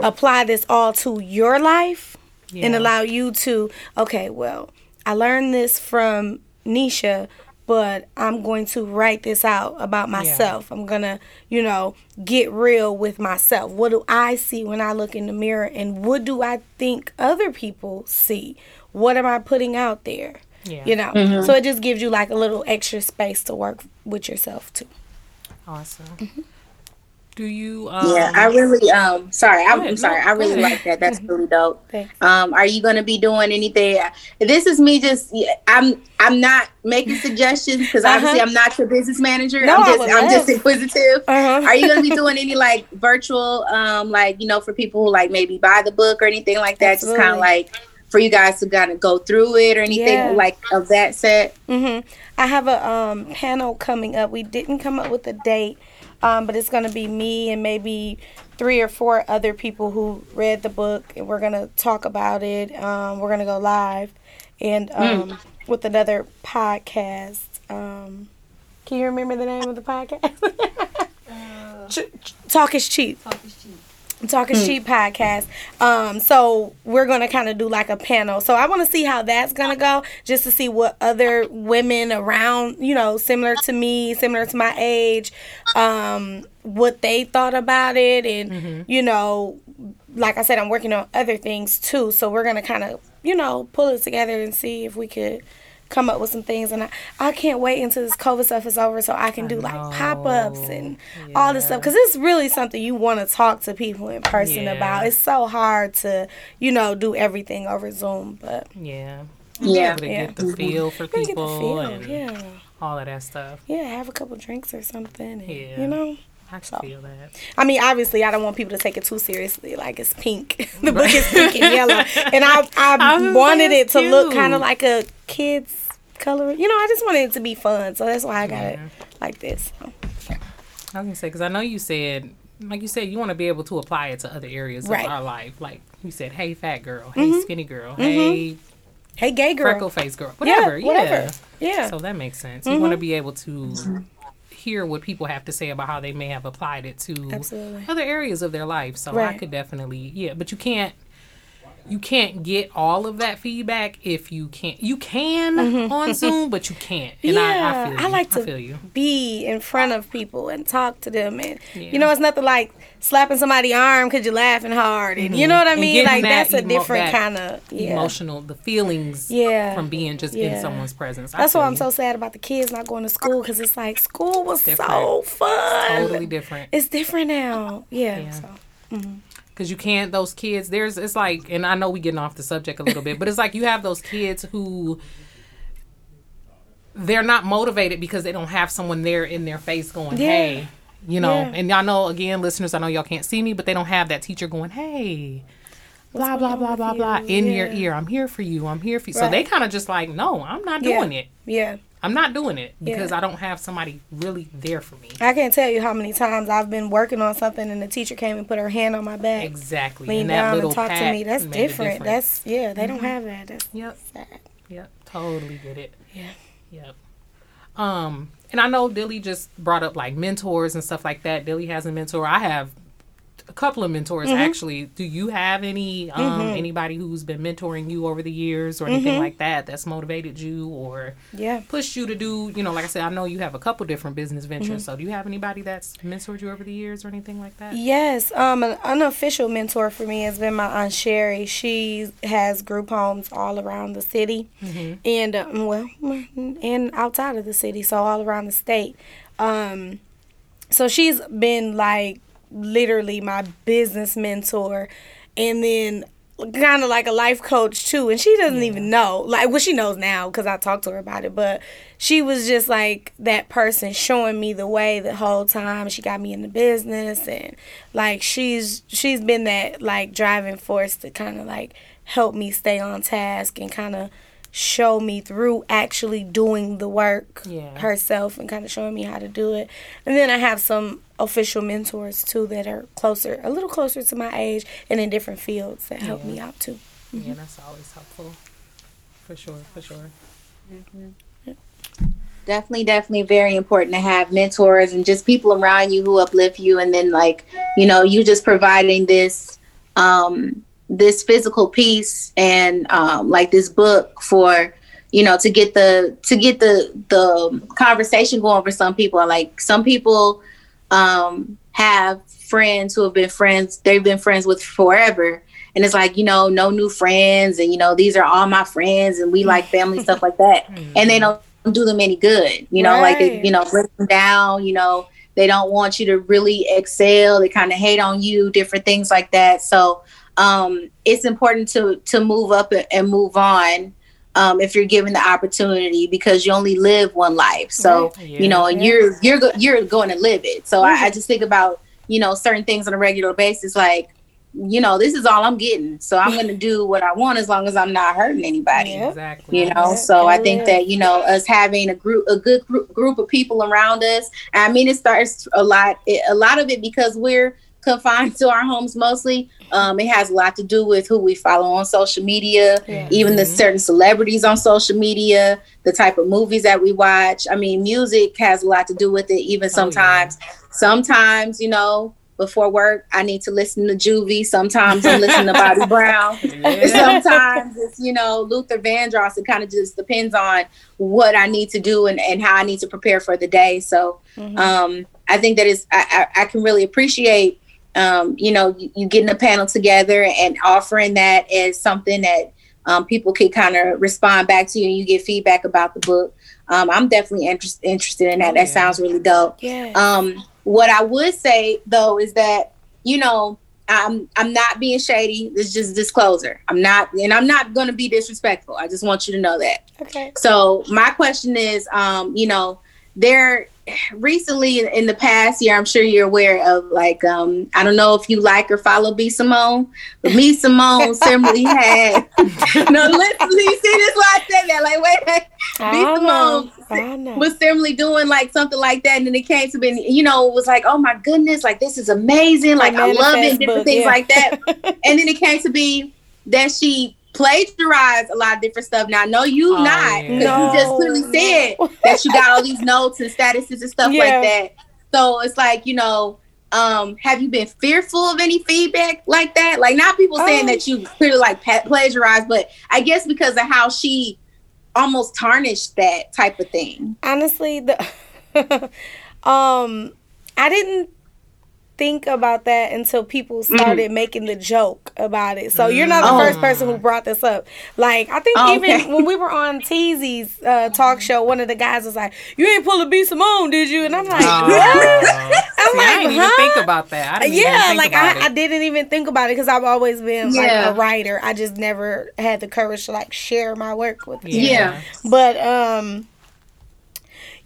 apply this all to your life and allow you to okay well i learned this from nisha but i'm going to write this out about myself. I'm gonna you know get real with myself. What do i see when i look in the mirror and what do i think other people see? What am i putting out there? Yeah. you know? So it just gives you like a little extra space to work with yourself too. Awesome. Mm-hmm. Do you? Um, yeah i really um sorry i'm. I'm sorry i really like that that's really dope um are you going to be doing anything this is me just i'm i'm not making suggestions because obviously Uh-huh. i'm not your business manager No, i'm just i'm just inquisitive Uh-huh. are you going to be doing any like virtual um like you know for people who like maybe buy the book or anything like that just kind of like for you guys to kind of go through it or anything Yeah. like of that set hmm I have a um, panel coming up. We didn't come up with a date, um, but it's going to be me and maybe three or four other people who read the book, and we're going to talk about it. Um, we're going to go live and um, with another podcast. Um, can you remember the name of the podcast? Ch- ch- Talk is cheap. Talk is cheap podcast. Um, so we're gonna kind of do like a panel. So I want to see how that's gonna go, just to see what other women around, you know, similar to me, similar to my age, um, what they thought about it, and you know, like I said, I'm working on other things too. So we're gonna kind of, you know, pull it together and see if we could come up with some things. And I, I can't wait until this COVID stuff is over so I can do like pop ups and all this stuff because it's really something you want to talk to people in person Yeah. about. It's so hard to, you know, do everything over Zoom, but Yeah. yeah To Yeah. get the feel for gotta get the people feel. and Yeah, all of that stuff. yeah, have a couple drinks or something. And, Yeah. You know. I So. feel that. I mean, obviously, I don't want people to take it too seriously. Like it's pink. the book is pink and yellow, and I I I wanted it to look kind of like a kids color. You know, I just wanted it to be fun, so that's why I got it like this. So, I was gonna say because I know you said, like you said, you want to be able to apply it to other areas Right. of our life. Like you said, hey fat girl, hey mm-hmm. skinny girl, mm-hmm. hey Hey, gay girl. freckle face girl, whatever. Yeah, whatever. Yeah. So that makes sense. You want to mm-hmm. be able to hear what people have to say about how they may have applied it to Absolutely. other areas of their life. So I could definitely, yeah, but you can't. You can't get all of that feedback if you can't. You can mm-hmm. on Zoom, but you can't. And I, I Yeah, feel I like to- feel you. be in front of people and talk to them and Yeah. you know it's nothing like slapping somebody's arm because you're laughing hard and you know what i mm-hmm. mean like that that's a emo- different kind of yeah emotional the feelings Yeah. from being just in someone's presence I that's why i'm so sad about the kids not going to school because it's like school was so Different. fun totally different it's different now yeah, Yeah. so mm-hmm. Because you can't those kids there's it's like and i know we getting off the subject a little bit but it's like you have those kids who they're not motivated because they don't have someone there in their face going Yeah. hey you know? Yeah. and y'all know again listeners i know y'all can't see me but they don't have that teacher going hey blah blah blah blah blah in your ear. I'm here for you. I'm here for you. So they kind of just like no i'm not Yeah. doing it. Yeah i'm not doing it because Yeah. i don't have somebody really there for me i can't tell you how many times i've been working on something and the teacher came and put her hand on my back Exactly. lean and down little and talk to me that's different. Mm-hmm. that's yeah they don't have that that's Yep. sad Yep. Totally get it. Yeah. Yep. Um, and I know Dilly just brought up like mentors and stuff like that. Dilly has a mentor. I have a couple of mentors Mm-hmm. actually. Do you have any um anybody who's been mentoring you over the years or Mm-hmm. anything like that that's motivated you or yeah pushed you to do, you know, like I said, I know you have a couple different business ventures. Mm-hmm. So do you have anybody that's mentored you over the years or anything like that? Yes, um, an unofficial mentor for me has been my aunt Sherry. She has group homes all around the city, and um, well, and outside of the city, so all around the state. Um, so she's been like literally my business mentor, and then kind of like a life coach too. And she doesn't even know, like, well, she knows now because I talked to her about it, but she was just like that person showing me the way the whole time. She got me in the business, and like she's she's been that like driving force to kind of like help me stay on task and kind of show me through actually doing the work Yeah. herself and kind of showing me how to do it. And then I have some official mentors too that are closer, a little closer to my age and in different fields that help me out too. Yeah, that's always helpful. For sure, for sure. definitely definitely very important to have mentors and just people around you who uplift you and then like you know you just providing this um this physical piece and um like this book for you know to get the to get the the conversation going for some people. Like some people um have friends who have been friends they've been friends with forever. And it's like you know no new friends and you know these are all my friends and we like family stuff like that. And they don't do them any good you know like it, Right. you know break them down you know. They don't want you to really excel. They kind of hate on you different things like that. So um it's important to to move up and- move on um, if you're given the opportunity because you only live one life so Right. you know and Yeah. you're you're go- you're going to live it so I, I just think about you know certain things on a regular basis like you know this is all i'm getting so i'm going to do what i want as long as i'm not hurting anybody Yep. Exactly. you know Yeah, so i think yeah. that you know us having a group a good group, group of people around us i mean it starts a lot it, a lot of it because we're confined to our homes mostly um, it has a lot to do with who we follow on social media Yeah. even the Mhm. certain celebrities on social media the type of movies that we watch i mean music has a lot to do with it even Oh, yeah. sometimes sometimes you know before work i need to listen to juvie sometimes i'm listening to bobby brown Yeah. sometimes it's you know Luther Vandross. It kind of just depends on what I need to do and, and how I need to prepare for the day. So Mhm. um, I think that is I, I, I can really appreciate um, you know you, you getting a panel together and offering that as something that um, people can kind of respond back to you and you get feedback about the book. Um, I'm definitely interest, interested in that. Oh, That yeah. sounds really dope. Yeah. Um, what I would say though is that you know I'm I'm not being shady. This is just disclosure. I'm not, and I'm not going to be disrespectful. I just want you to know that. okay. So my question is, um, you know, there recently in, the past year, I'm sure you're aware of like um I don't know if you like or follow B Simone, but B Simone similarly had no listen, see this why I said that like wait, I B. Simone know. was similarly doing like something like that, and then it came to be you know it was like oh my goodness like this is amazing like I love it different things yeah. like that, and then it came to be that she plagiarized a lot of different stuff. Now no, you Oh, not because No, you just clearly said that you got all these notes and statuses and stuff Yeah. like that. So it's like, you know, um, have you been fearful of any feedback like that? Like not people saying Um, that you clearly like pa- plagiarized, but I guess because of how she almost tarnished that type of thing. honestly the um i didn't think about that until people started making the joke about it so you're not the. Oh. first person who brought this up like i think Oh, even okay. when we were on teasy's uh, talk show one of the guys was like you ain't pull a b simone did you and i'm like Oh. what See, I didn't even think about that. I didn't even yeah think like about I, I didn't even think about it because i've always been Yeah. like a writer i just never had the courage to like share my work with people Yeah. but um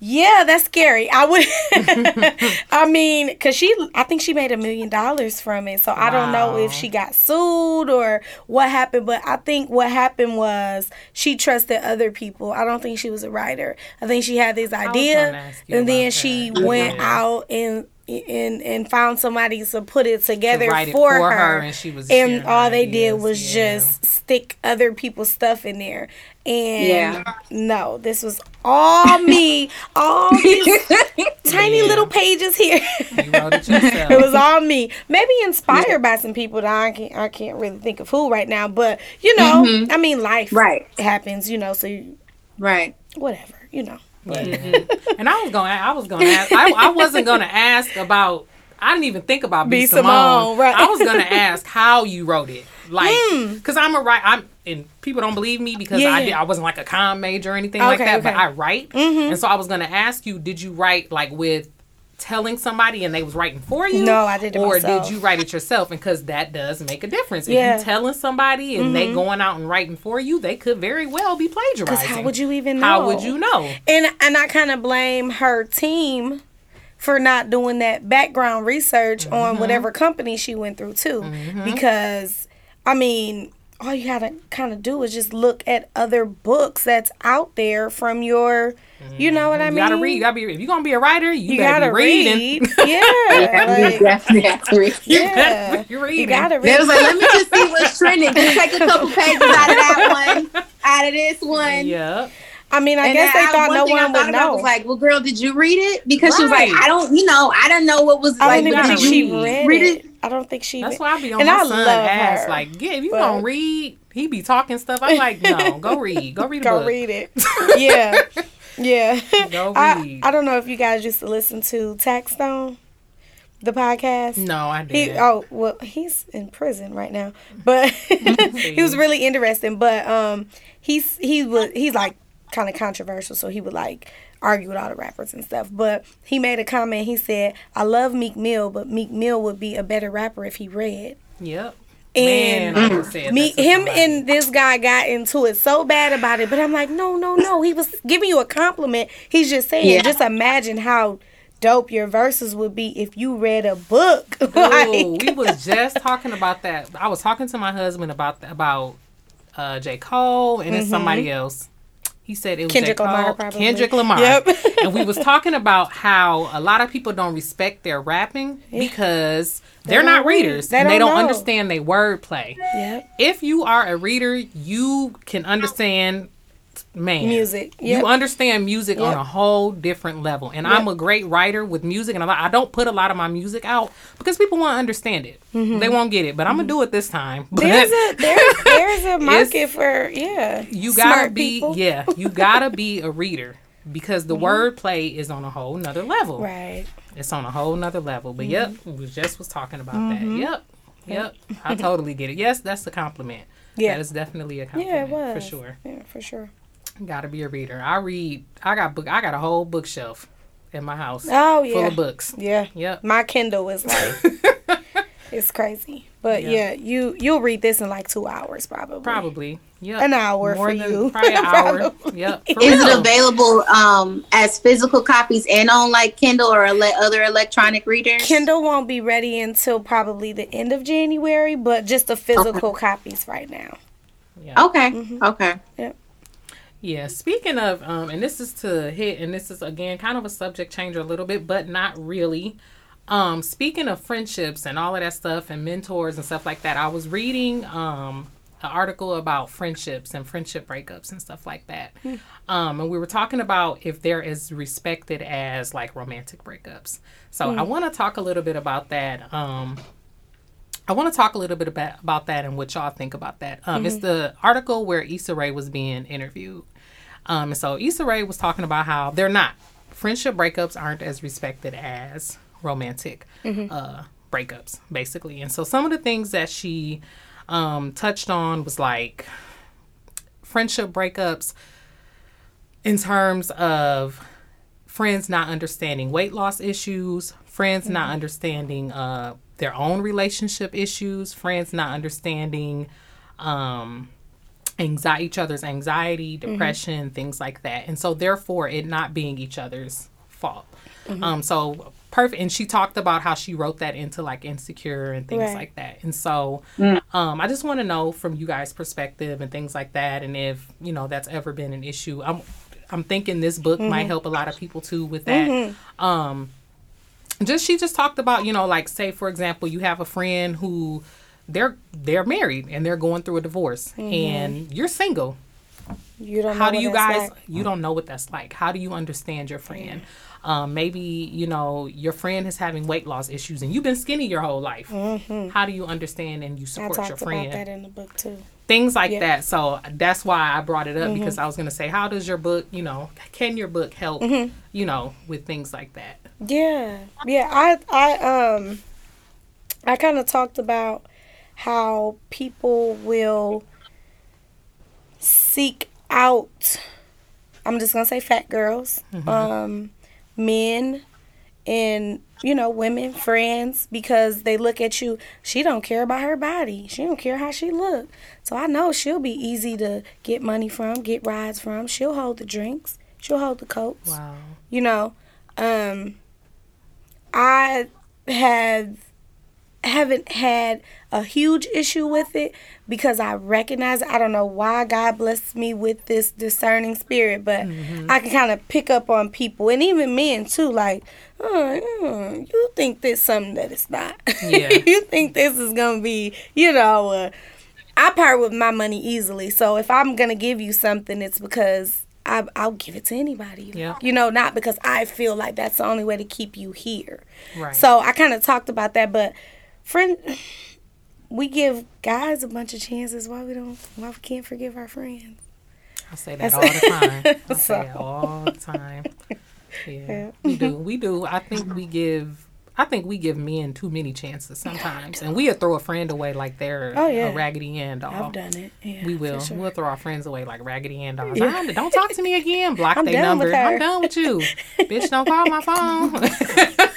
yeah, that's scary. I would I mean, cuz she I think she made a million dollars from it. So I don't know if she got sued or what happened, but I think what happened was she trusted other people. I don't think she was a writer. I think she had this idea gonna ask you and then about she went Yeah. out and and and found somebody to put it together write it for, for her, her, and she was and all they did was yeah. just stick other people's stuff in there and Yeah. no this was all me all these tiny Yeah. little pages here You it it was all me maybe inspired by some people that i can't i can't really think of who right now but you know i mean life Right. happens you know so you, Right. whatever you know Mhm. And I was going. I was going to ask. I, I wasn't going to ask about. I didn't even think about B B. Simone. Simone, right. I was going to ask how you wrote it, like, Hmm. because I'm a write. I'm and people don't believe me because Yeah, I did. I wasn't like a com major or anything like Okay, that, but. I write. And so I was going to ask you, did you write like with telling somebody and they was writing for you? No, I did it Or myself. did you write it yourself? And because that does make a difference. If Yeah. Mm-hmm. you telling somebody and they going out and writing for you, they could very well be plagiarizing. how would you even know How would you know? And and I kind of blame her team for not doing that background research Mm-hmm. on whatever company she went through too, because I mean, all you gotta kind of do is just look at other books that's out there from your, you know what I You mean? You gotta read. You gotta be. If you're gonna be a writer, you, You better gotta be reading. read. Yeah, you definitely have to read. yeah. better be reading. You gotta They read. was like, let me just see what's trending. Just take a couple pages out of that one, out of this one. Yeah. I mean, I And guess then they thought one no thing one would about know. Was like, well, girl, did you read it? Because she was like, I don't, you know, I don't know what was I like. don't but think she read. read, Read it. it. I don't think she. That's did. why I be on And my I son love ass. her, Like, yeah, if you but- gonna read, he be talking stuff. I'm like, no, go read. Go read a Go book. read it. Yeah. Yeah. Go I, read. I don't know if you guys used to listen to Taxstone, the podcast. No, I He, didn't. oh well, he's in prison right now, but he was really interesting. But um, he's he was he's like kind of controversial, so he would like argue with all the rappers and stuff. But he made a comment. He said, "I love Meek Mill, but Meek Mill would be a better rapper if he read." Yep. And Man, I just said me, him, somebody. and this guy got into it so bad about it. But I'm like, no, no, no. He was giving you a compliment. He's just saying, Yeah. just imagine how dope your verses would be if you read a book. Ooh, like, we was just talking about that. I was talking to my husband about about uh, J. Cole and then somebody else. He said it was. Kendrick Lamar, probably. Kendrick Lamar. Yep. and we was talking about how a lot of people don't respect their rapping because they're don't not readers They and they don't don't know. understand their wordplay. Yep. If you are a reader, you can understand man Music. Yep. You understand music on a whole different level. And I'm a great writer with music, and I don't put a lot of my music out because people won't understand it. They won't get it, but I'm gonna do it this time. But Mm-hmm. There's a there, there's a market for yeah. you gotta smart be people. yeah, you gotta be a reader because the wordplay is on a whole nother level. Right. It's on a whole nother level. But yep, we just was talking about that. Mm-hmm. Yep. Yep. I totally get it. Yes, that's a compliment. Yeah. That is definitely a Yeah, compliment. it was For sure. Yeah, for sure. Gotta be a reader. I read I got book I got a whole bookshelf in my house Oh yeah, full of books. Yeah. Yep. My Kindle is like It's crazy. But Yeah. yeah. you you'll read this in like two hours probably. Probably. Yep. An hour More for than you. Probably an hour. Probably. Yep. for Is real. it available um as physical copies and on like Kindle or ele- other electronic readers? Kindle won't be ready until probably the end of January, but just the physical copies right now. Yeah. Okay. Mm-hmm. Okay. Yeah, speaking of, um, and this is to hit, and this is again kind of a subject changer a little bit, but not really. Um, speaking of friendships and all of that stuff and mentors and stuff like that, I was reading um an article about friendships and friendship breakups and stuff like that. Um, and we were talking about if they're as respected as like romantic breakups. So I want to talk a little bit about that. Um, I want to talk a little bit about, about that and what y'all think about that. Um, It's the article where Issa Rae was being interviewed. Um, and so Issa Rae was talking about how they're not friendship breakups aren't as respected as romantic uh, breakups, basically. And so some of the things that she um, touched on was like friendship breakups in terms of friends not understanding weight loss issues, friends not understanding uh, their own relationship issues, friends not understanding um, anxiety, each other's anxiety, depression, things like that, and so therefore it not being each other's fault. Um, so perfect, and she talked about how she wrote that into like insecure and things Right. like that, and so um, I just want to know from you guys' perspective and things like that, and if you know that's ever been an issue. I'm I'm thinking this book might help a lot of people too with that. Um, just she just talked about you know like say for example you have a friend who they're they're married and they're going through a divorce mm-hmm. and you're single. You don't know how do you guys like. you don't know what that's like. How do you understand your friend um, maybe you know your friend is having weight loss issues and you've been skinny your whole life how do you understand and you Mm-hmm. Support your friend that in the book too. things like. Mm-hmm. that so that's why i brought it up because i was going to say how does your book you know can your book help Mm-hmm. you know with things like that Yeah, yeah. I I um I kind of talked about how people will seek out. I'm just gonna say fat girls, um, men, and you know women friends because they look at you. She don't care about her body. She don't care how she look. So I know she'll be easy to get money from, get rides from. She'll hold the drinks. She'll hold the coats wow you know um i have haven't had a huge issue with it because i recognize i don't know why god blessed me with this discerning spirit but i can kind of pick up on people and even men too like oh, mm, you think this something that it's not Yeah. you think this is gonna be you know uh, I part with my money easily. So if I'm gonna give you something, it's because I, I'll give it to anybody. Yeah. You know, not because I feel like that's the only way to keep you here. right So I kind of talked about that, but friend, we give guys a bunch of chances. Why we don't? Why we can't forgive our friends? I say that all the time. I say it So- all the time. Yeah, Yeah. we do. We do. I think we give. I think we give men too many chances sometimes, and we'll throw a friend away like they're Oh, yeah. a Raggedy Ann doll. I've done it. Yeah, We will. sure. We'll throw our friends away like Raggedy Ann dolls. Yeah. "Ah, Don't talk to me again. Block their number. I'm done with you, bitch. Don't call my phone.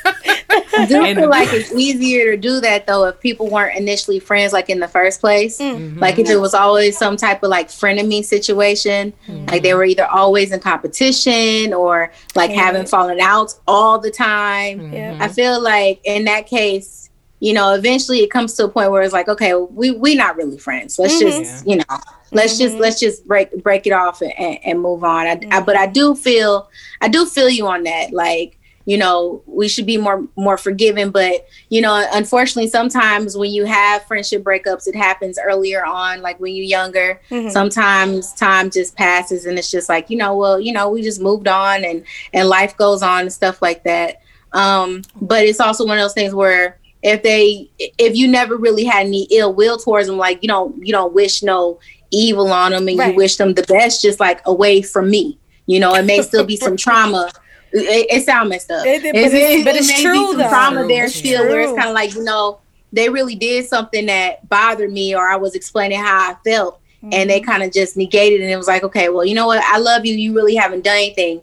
I do And- feel like it's easier to do that though if people weren't initially friends like in the first place. Mm. Mm-hmm. Like if it was always some type of like frenemy situation, mm-hmm. like they were either always in competition or like Yeah. having fallen out all the time. Mm-hmm. Yeah. I feel like in that case, you know, eventually it comes to a point where it's like, okay, we we not really friends. Let's mm-hmm. just, you know, let's just let's just break break it off and, and, and move on. I, I, but I do feel I do feel you on that. Like, you know, we should be more more forgiving. But you know, unfortunately, sometimes when you have friendship breakups, it happens earlier on, like when you're younger. Mhm. Sometimes time just passes, and it's just like, you know, well, you know, we just moved on, and and life goes on and stuff like that. Um, but it's also one of those things where if they if you never really had any ill will towards them like you don't you don't wish no evil on them and Right. you wish them the best just like away from me you know it may still be some trauma it, it sound messed up. It- it- but it's- but it's may be true, some though. trauma there It's still where it's kind of like you know they really did something that bothered me or i was explaining how i felt. And Mm-hmm. they kind of just negated it and it was like okay well you know what? I love you. You really haven't done anything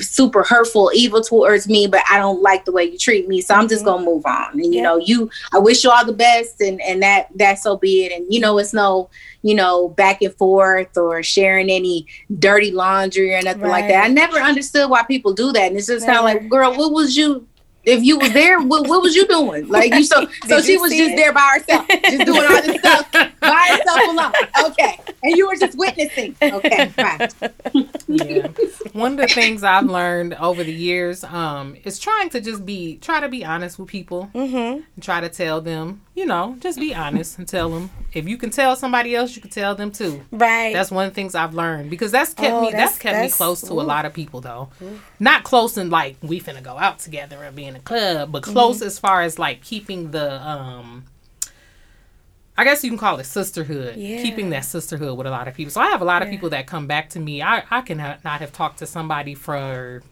super hurtful, evil towards me, but I don't like the way you treat me. So I'm just mm-hmm. gonna move on. And you Yeah. know, you I wish you all the best and and that that's so be it. And you know, it's no, you know, back and forth or sharing any dirty laundry or nothing like that. I never understood why people do that. And it's just kind of like, girl, what was you if you was there, what, what was you doing? Like you so so she you was just it? there by herself, just doing all this stuff by herself alone. Okay. And you were just witnessing. Okay, fine. yeah. One of the things I've learned over the years um, is trying to just be try to be honest with people. Mm-hmm. And try to tell them, you know, just be honest and tell them. If you can tell somebody else, you can tell them too. Right. That's one of the things I've learned because that's kept Oh, me that's, that's- kept that's- me close to a lot of people though. Not close in like we finna go out together and be in a club, but Mm-hmm. close as far as like keeping the um I guess you can call it sisterhood. Yeah. Keeping that sisterhood with a lot of people. So I have a lot of Yeah. people that come back to me. I, I can ha- not have talked to somebody for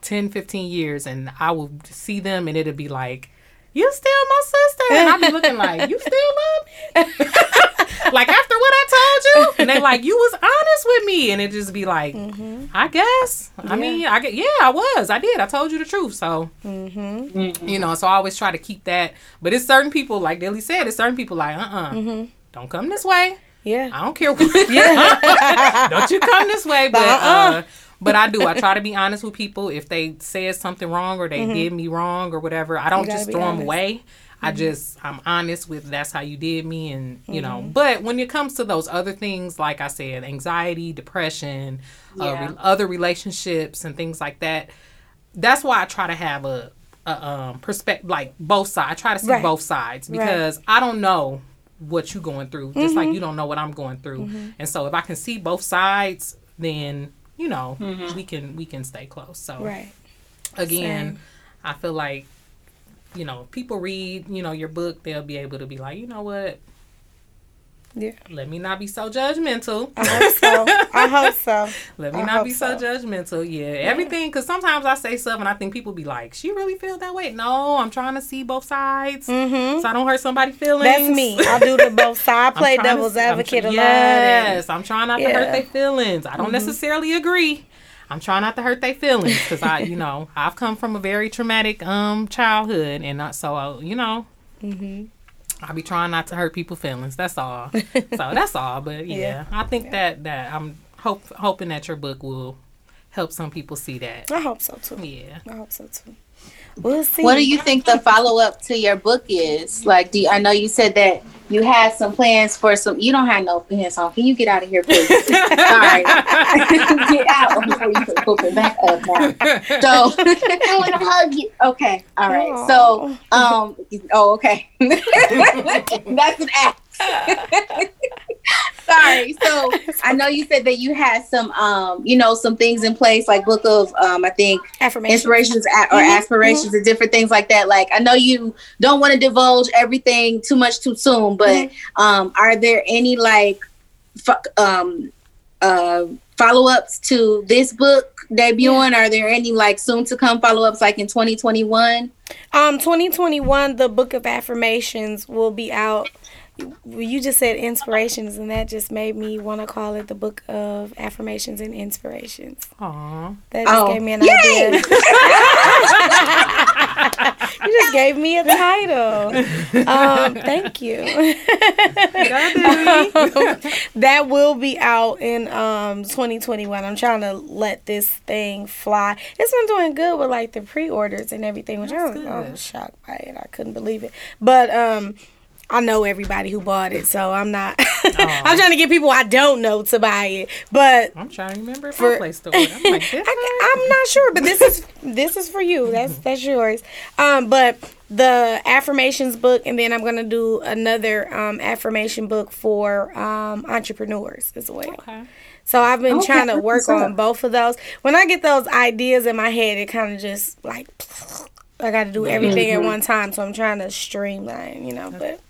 10, 15 years and I will see them and it'll be like, you still my sister? And I'll be looking like, you still love me? like after what I told you? And they like, you was honest with me. And it just be like, mm-hmm. I guess. I mean, I get, yeah, I was. I did. I told you the truth. So, mm-hmm. you know, so I always try to keep that. But it's certain people, like Dilly said, it's certain people like, uh-uh, mm-hmm. don't come this way. yeah. I don't care. What, don't you come this way. But uh, Uh-uh. uh, but I do. I try to be honest with people. If they said something wrong or they did me wrong or whatever, I don't Mm-hmm. just throw them honest. Mm-hmm. away. I just I'm honest with that's how you did me, and you know. Mm-hmm. But when it comes to those other things, like I said, anxiety, depression, uh, re- other relationships, and things like that, that's why I try to have a, a um perspective, like both sides. I try to see Right. both sides Right. because I don't know what you're going through, just Mm-hmm. like you don't know what I'm going through. And so if I can see both sides, then you know mm-hmm. we can we can stay close. So Right. again, Same. I feel like you know if people read you know your book, they'll be able to be like, you know what, Yeah. let me not be so judgmental. I hope so. I hope so. Let me I not be so, so. judgmental. Yeah, everything. Because sometimes I say stuff and I think people be like, "She really feel that way." No, I'm trying to see both sides, Mm-hmm. so I don't hurt somebody's feelings. That's me. I do the both sides. I play to- devil's I'm advocate a lot. Yes, I'm trying not to Yeah. Mm-hmm. hurt their feelings. I don't necessarily agree. I'm trying not to hurt their feelings because I, you know, I've come from a very traumatic um childhood, and not so uh, you know. Mm-hmm. I be trying not to hurt people's feelings. That's all. so that's all. But yeah, Yeah. I think that that I'm hope hoping that your book will help some people see that. I hope so too. Yeah. I hope so too. We'll see. What do you think the follow up to your book is? Like, do you, I know you said that you had some plans for some. You don't have no plans on. Can you get out of here, please? Sorry, get out before you can open back up now. So I want to hug you. Okay, all right. So, um, oh, okay. That's an act. Sorry. So I know you said that you had some, um, you know, some things in place, like book of, um, I think inspirations or Mhm, aspirations and different things like that. Like I know you don't want to divulge everything too much too soon, but Mm-hmm. um, are there any like f- um, uh, follow ups to this book debuting? Are there any like soon to come follow ups like in 2021? Um, 2021, the Book of Affirmations will be out. You just said inspirations, and that just made me want to call it the Book of Affirmations and Inspirations. Aw. That just Oh. gave me an Yay! idea. you just gave me a title. Um, thank you. that will be out in um 2021. I'm trying to let this thing fly. It's been doing good with like the pre-orders and everything, which I was, I was shocked by it. I couldn't believe it. But um I know everybody who bought it, so I'm not. I'm trying to get people I don't know to buy it, but I'm trying to remember if For- I placed the order. I'm like, this I, am not sure, but this is this is for you. That's that's yours. Um, but the affirmations book, and then I'm gonna do another um, affirmation book for um, entrepreneurs as well. Okay. So I've been Okay, trying to work what's on both of those. When I get those ideas in my head, it kind of just like I got to do everything Mm-hmm. at one time. So I'm trying to streamline, you know. But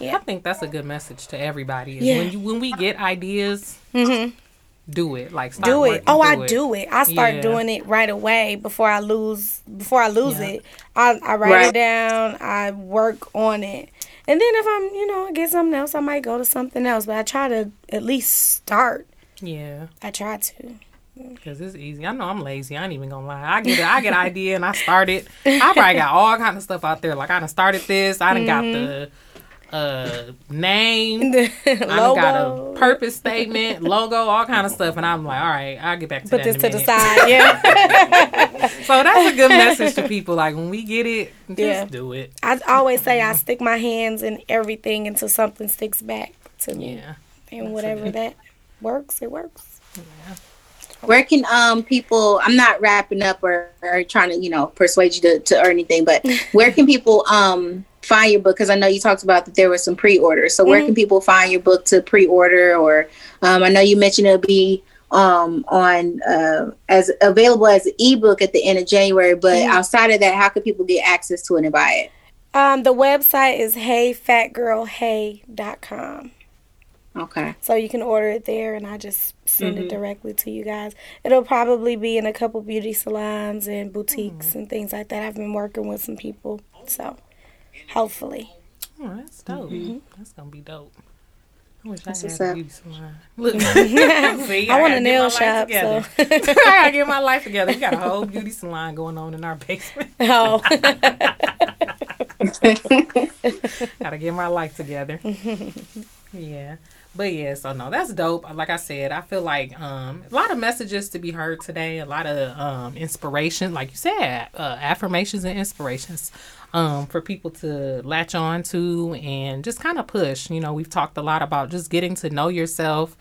I think that's a good message to everybody. Is Yeah. When you when we get ideas, mm-hmm. do it. Like start do it. working Oh, I through do it. I start Yeah. doing it right away before I lose before I lose Yeah. it. I, I write Right. it down. I work on it. And then if I'm, you know, get something else, I might go to something else. But I try to at least start. Yeah. I try to. Cause it's easy. I know I'm lazy. I ain't even gonna lie. I get it. I get an idea and I start it. I probably got all kind of stuff out there. Like I done started this. I done got mm-hmm. the uh name. I got a Logo. purpose statement, logo, all kind of stuff. And I'm like, all right, I'll get back to Put that this in to a the side. Yeah. So that's a good message to people. Like when we get it, just Yeah. do it. I always say I stick my hands in everything until something sticks back to me. Yeah. And whatever that works, it works. Yeah Where can um people? I'm not wrapping up or, or trying to you know persuade you to, to or anything, but where can people um find your book? Because I know you talked about that there were some pre-orders. So where can people find your book to pre-order? Or um, I know you mentioned it'll be um on uh as available as an ebook at the end of January. But outside of that, how can people get access to it and buy it? Um, the website is heyfatgirlhey.com. Okay. So you can order it there and I just send Mm-hmm. it directly to you guys. It'll probably be in a couple beauty salons and boutiques Mm-hmm. and things like that. I've been working with some people. So hopefully. Oh, that's dope. That's gonna be dope. I wish That's I had a beauty salon. Look, see, I want gotta a nail shop, so I gotta get my life together. We got a whole beauty salon going on in our basement. oh. gotta get my life together. yeah. But yeah, so no, that's dope. Like I said, I feel like um, a lot of messages to be heard today, a lot of um, inspiration, like you said, uh, affirmations and inspirations um, for people to latch on to and just kind of push. You know, we've talked a lot about just getting to know yourself.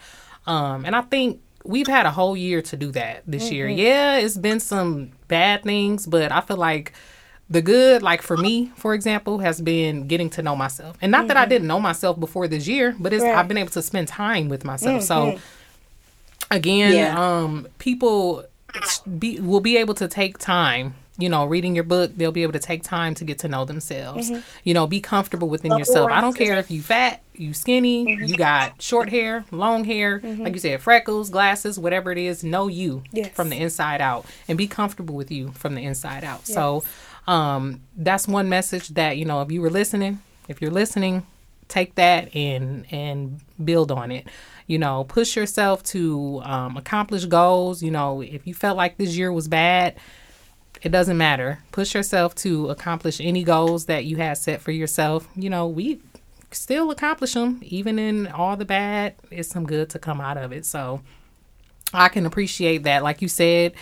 Um, and I think we've had a whole year to do that this year. Yeah, it's been some bad things, but I feel like the good, like for me, for example, has been getting to know myself. And not that I didn't know myself before this year, but it's Right. I've been able to spend time with myself. So again, Yeah. um, people be will be able to take time. You know, reading your book, they'll be able to take time to get to know themselves. You know, be comfortable within yourself. I don't care if you fat, you skinny, you got short hair, long hair, like you said, freckles, glasses, whatever it is. Know you Yes. from the inside out, and be comfortable with you from the inside out. So, um, that's one message that you know if you were listening, if you're listening, take that and and build on it you know push yourself to um, accomplish goals you know if you felt like this year was bad it doesn't matter. Push yourself to accomplish any goals that you had set for yourself. You know we still accomplish them even in all the bad it's some good to come out of it. So i can appreciate that. Like you said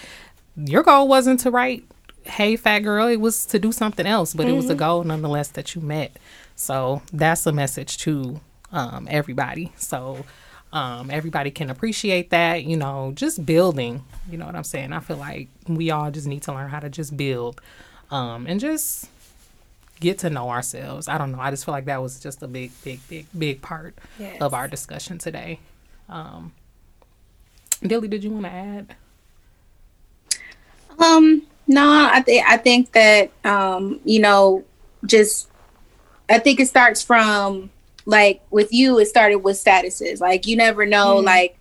your goal wasn't to write hey fat girl it was to do something else but it was a goal nonetheless that you met. So that's a message to um, everybody. So um, everybody can appreciate that you know just building you know what i'm saying? I feel like we all just need to learn how to just build um, and just get to know ourselves. I don't know i just feel like that was just a big big big big part Yes. of our discussion today. Um, dilly did you want to add? Um, no, I think I think that um, you know, just I think it starts from like with you, it started with statuses. Like you never know, mm-hmm. like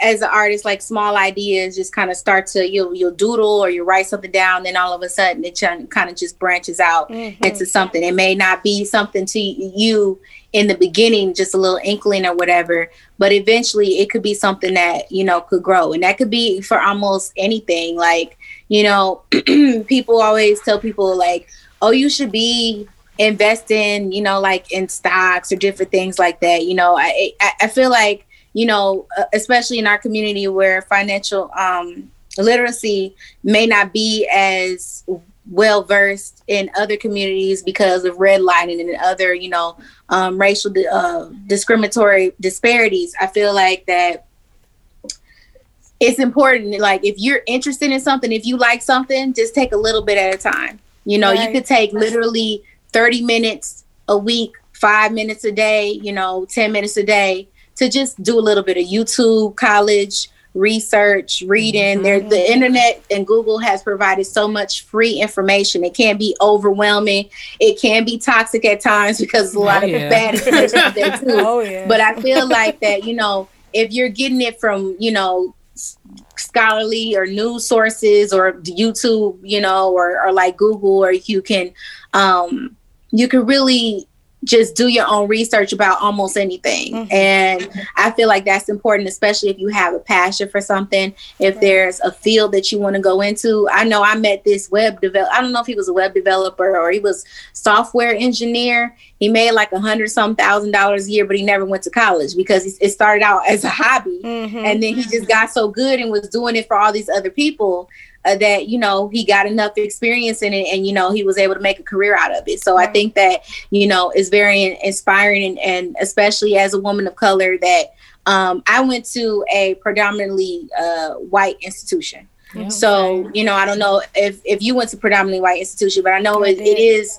as an artist, like small ideas just kind of start to you'll you'll doodle or you write something down, then all of a sudden it kind of just branches out mm-hmm. into something. It may not be something to you in the beginning, just a little inkling or whatever, but eventually it could be something that you know could grow, and that could be for almost anything. Like you know, people always tell people like, oh, you should be investing, you know, like in stocks or different things like that. You know, I I, I feel like you know, uh, especially in our community where financial um, literacy may not be as well versed in other communities because of redlining and other, you know, um, racial uh, discriminatory disparities. I feel like that it's important. Like if you're interested in something, if you like something, just take a little bit at a time. You know, you could take literally 30 minutes a week, five minutes a day, you know, 10 minutes a day to just do a little bit of YouTube, college, research, reading. There the internet and Google has provided so much free information. It can be overwhelming. It can be toxic at times because a lot Oh, of yeah. bad information out there too. Oh yeah. But I feel like that, you know, if you're getting it from, you know, scholarly or news sources or YouTube, you know, or, or like Google, or you can, um, you can really just do your own research about almost anything. Mhm. And I feel like that's important, especially if you have a passion for something. If there's a field that you want to go into, I know I met this web develop. I don't know if he was a web developer or he was software engineer. He made like a hundred some thousand dollars a year, but he never went to college because it started out as a hobby, Mhm. and then he just got so good and was doing it for all these other people uh, that you know he got enough experience in it and you know he was able to make a career out of it so i think that you know is very inspiring and, and especially as a woman of color that um, i went to a predominantly uh, white institution Yeah. so you know i don't know if if you went to predominantly white institution but i know I it, it did. is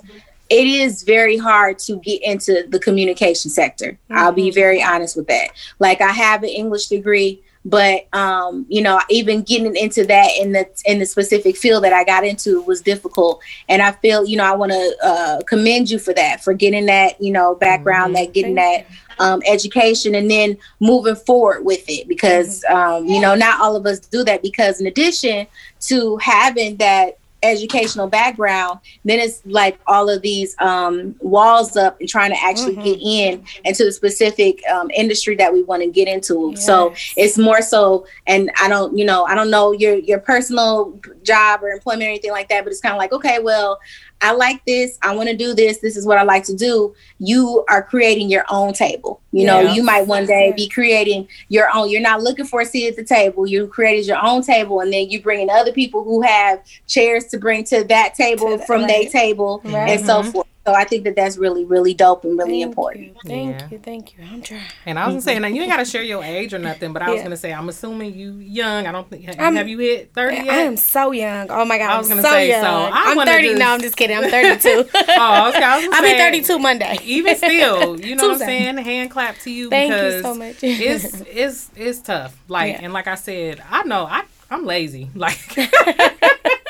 it is very hard to get into the communication sector i'll be Mhm. very honest with that like i have an english degree but um you know even getting into that in the in the specific field that i got into was difficult. And i feel you know i want to uh commend you for that for getting that you know background Mhm. that getting Thank that um education and then moving forward with it. Because um you know not all of us do that because in addition to having that educational background then it's like all of these um walls up and trying to actually Mhm. get in into the specific um industry that we want to get into so it's more so and i don't you know i don't know your your personal job or employment or anything like that but it's kind of like okay well i like this. I want to do this. This is what i like to do. You are creating your own table. You know you might one day be creating your own you're not looking for a seat at the table. You created your own table and then you bring in other people who have chairs to bring to that table To the- from their table Right. and so Mhm. forth so i think that that's really really dope and really Thank important you, Thank Yeah. you. Thank you. I'm trying. And I was gonna say, now you ain't gotta share your age or nothing, but I was Yeah. gonna say, I'm assuming you young. I don't think have, I'm- have you hit thirty yet? I am so young. Oh my god, I I'm was gonna so say, young. so I I'm 30. just- No, I'm just kidding. I'm 32. oh, okay. I was gonna I'll be 32 Monday. Even still, you know what I'm saying? Hand clap to you Thank you because so much. it's it's it's tough. Like Yeah. and like I said, I know I I'm lazy. Like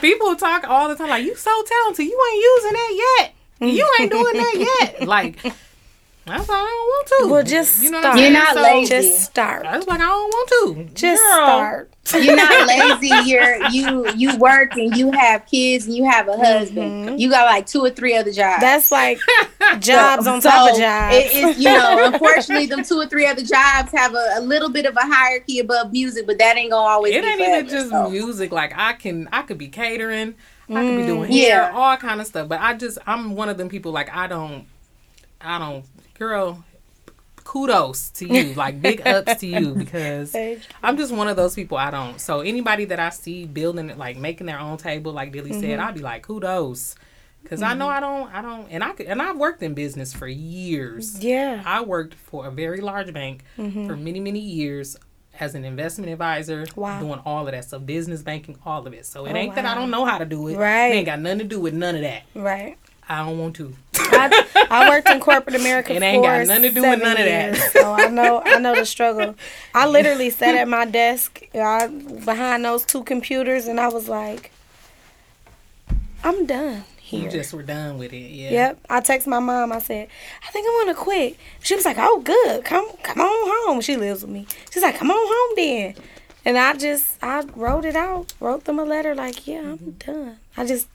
people talk all the time like you so talented, you ain't using that yet. You ain't doing that yet. Like that's why I don't want to. Well, just you know start. You're not So, lazy. Just start. I was like, I don't want to. Just Girl, start. you're not lazy you're you you work and you have kids and you have a husband Mhm. you got like two or three other jobs That's like jobs So- on top of jobs. it is you know unfortunately them two or three other jobs have a, a little bit of a hierarchy above music but that ain't gonna always It be ain't even just so. music. Like I can, I could be catering. I could be Mm. doing Yeah. all kind of stuff. But I just, I'm one of them people. Like I don't, I don't, girl. Kudos to you, like big ups to you because Thank I'm just one of those people. I don't. So anybody that I see building it, like making their own table, like Dilly Mm-hmm. said, I'd be like kudos, because I know I don't, I don't, and I could, and I've worked in business for years. Yeah. I worked for a very large bank Mm-hmm. for many, many years as an investment advisor, Wow. doing all of that stuff, business banking, all of it. So it Oh, ain't that I don't know how to do it. Right. It ain't got nothing to do with none of that. Right. I don't want to. I, I worked in corporate America It ain't got nothing to do with none of that. years, So I know I know the struggle. I literally sat at my desk I, behind those two computers and I was like, I'm done You here. just were done with it. Yeah. Yep. I text my mom. I said, I think I want to quit. She was like, Oh, good. Come, come on home. She lives with me. She's like, Come on home then. And I just, I wrote it out. Wrote them a letter like, Yeah, I'm mm-hmm. done. I just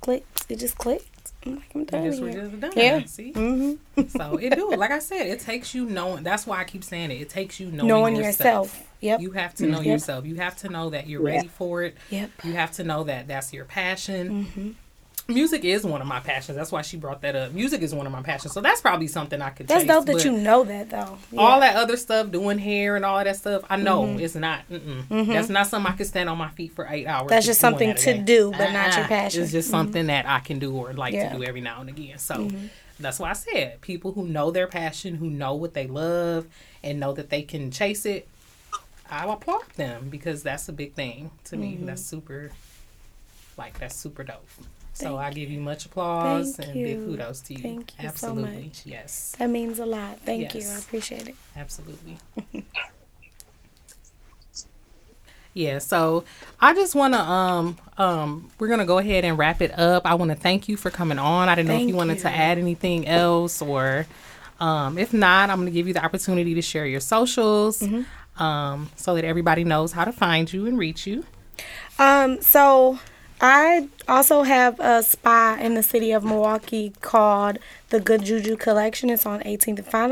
clicked. It just clicked. I'm like, I'm done just just done. Yeah. See? Mm-hmm. So it do. Like I said, it takes you knowing. That's why I keep saying it. It takes you knowing, Knowing yourself. yourself. Yep. You have to know Yep. yourself. You have to know that you're ready for it. Yep. You have to know that that's your passion. Mm-hmm. Music is one of my passions. That's why she brought that up. Music is one of my passions. So that's probably something I could. Do. That's chase, dope that you know that though. Yeah. All that other stuff, doing hair and all that stuff, I know Mm-hmm. it's not. Mm-mm. That's not something I could stand on my feet for eight hours. That's just something that to day. do, but not your Uh-uh. passion. It's just something that I can do or like Yeah. Mm-hmm. to do every now and again. So that's why I said people who know their passion, who know what they love, and know that they can chase it. I applaud them because that's a big thing to me. Mm-hmm. That's super, like that's super dope. So Thank I give you much applause Thank and big you. kudos to you. Thank you so Absolutely, much. yes, That means a lot. Thank you. I appreciate it. absolutely. Yeah, so I just want to um um we're gonna go ahead and wrap it up. I want to thank you for coming on. I didn't know if Thank you wanted to add anything else or um if not, I'm gonna give you the opportunity to share your socials Mm-hmm. um so that everybody knows how to find you and reach you. Um, so I also have a spa in the city of Milwaukee called the Good Juju collection. It's on 18th and Fond.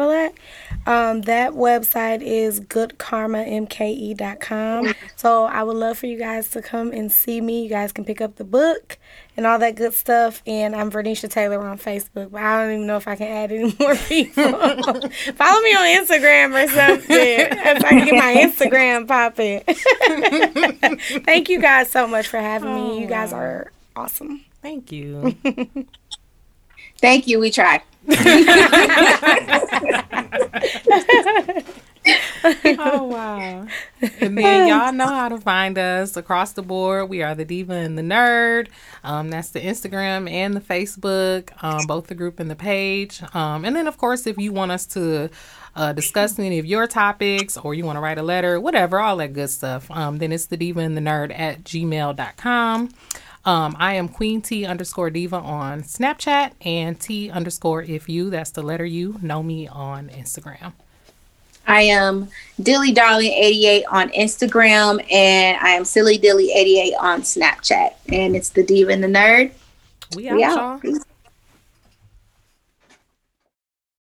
Um, that website is goodkarmamke.com. So I would love for you guys to come and see me. You guys can pick up the book and all that good stuff. And I'm Vernisha Taylor on Facebook, but I don't even know if I can add any more people. Follow me on Instagram or something. If I can get my Instagram popping. Thank you guys so much for having me. You guys are awesome. Thank you. Thank you. We try. oh wow. And then y'all know how to find us across the board. We are the Diva and the Nerd. Um, that's the Instagram and the Facebook, um, both the group and the page. Um, and then of course if you want us to uh, discuss any of your topics or you want to write a letter, whatever, all that good stuff, um, then it's the diva and the nerd at gmail.com. Um, I am Queen T underscore diva on Snapchat and T underscore if you, that's the letter U, know me on Instagram. I am Dilly Darling 88 on Instagram and I am Silly Dilly 88 on Snapchat. And it's the Diva and the Nerd. We out, We out.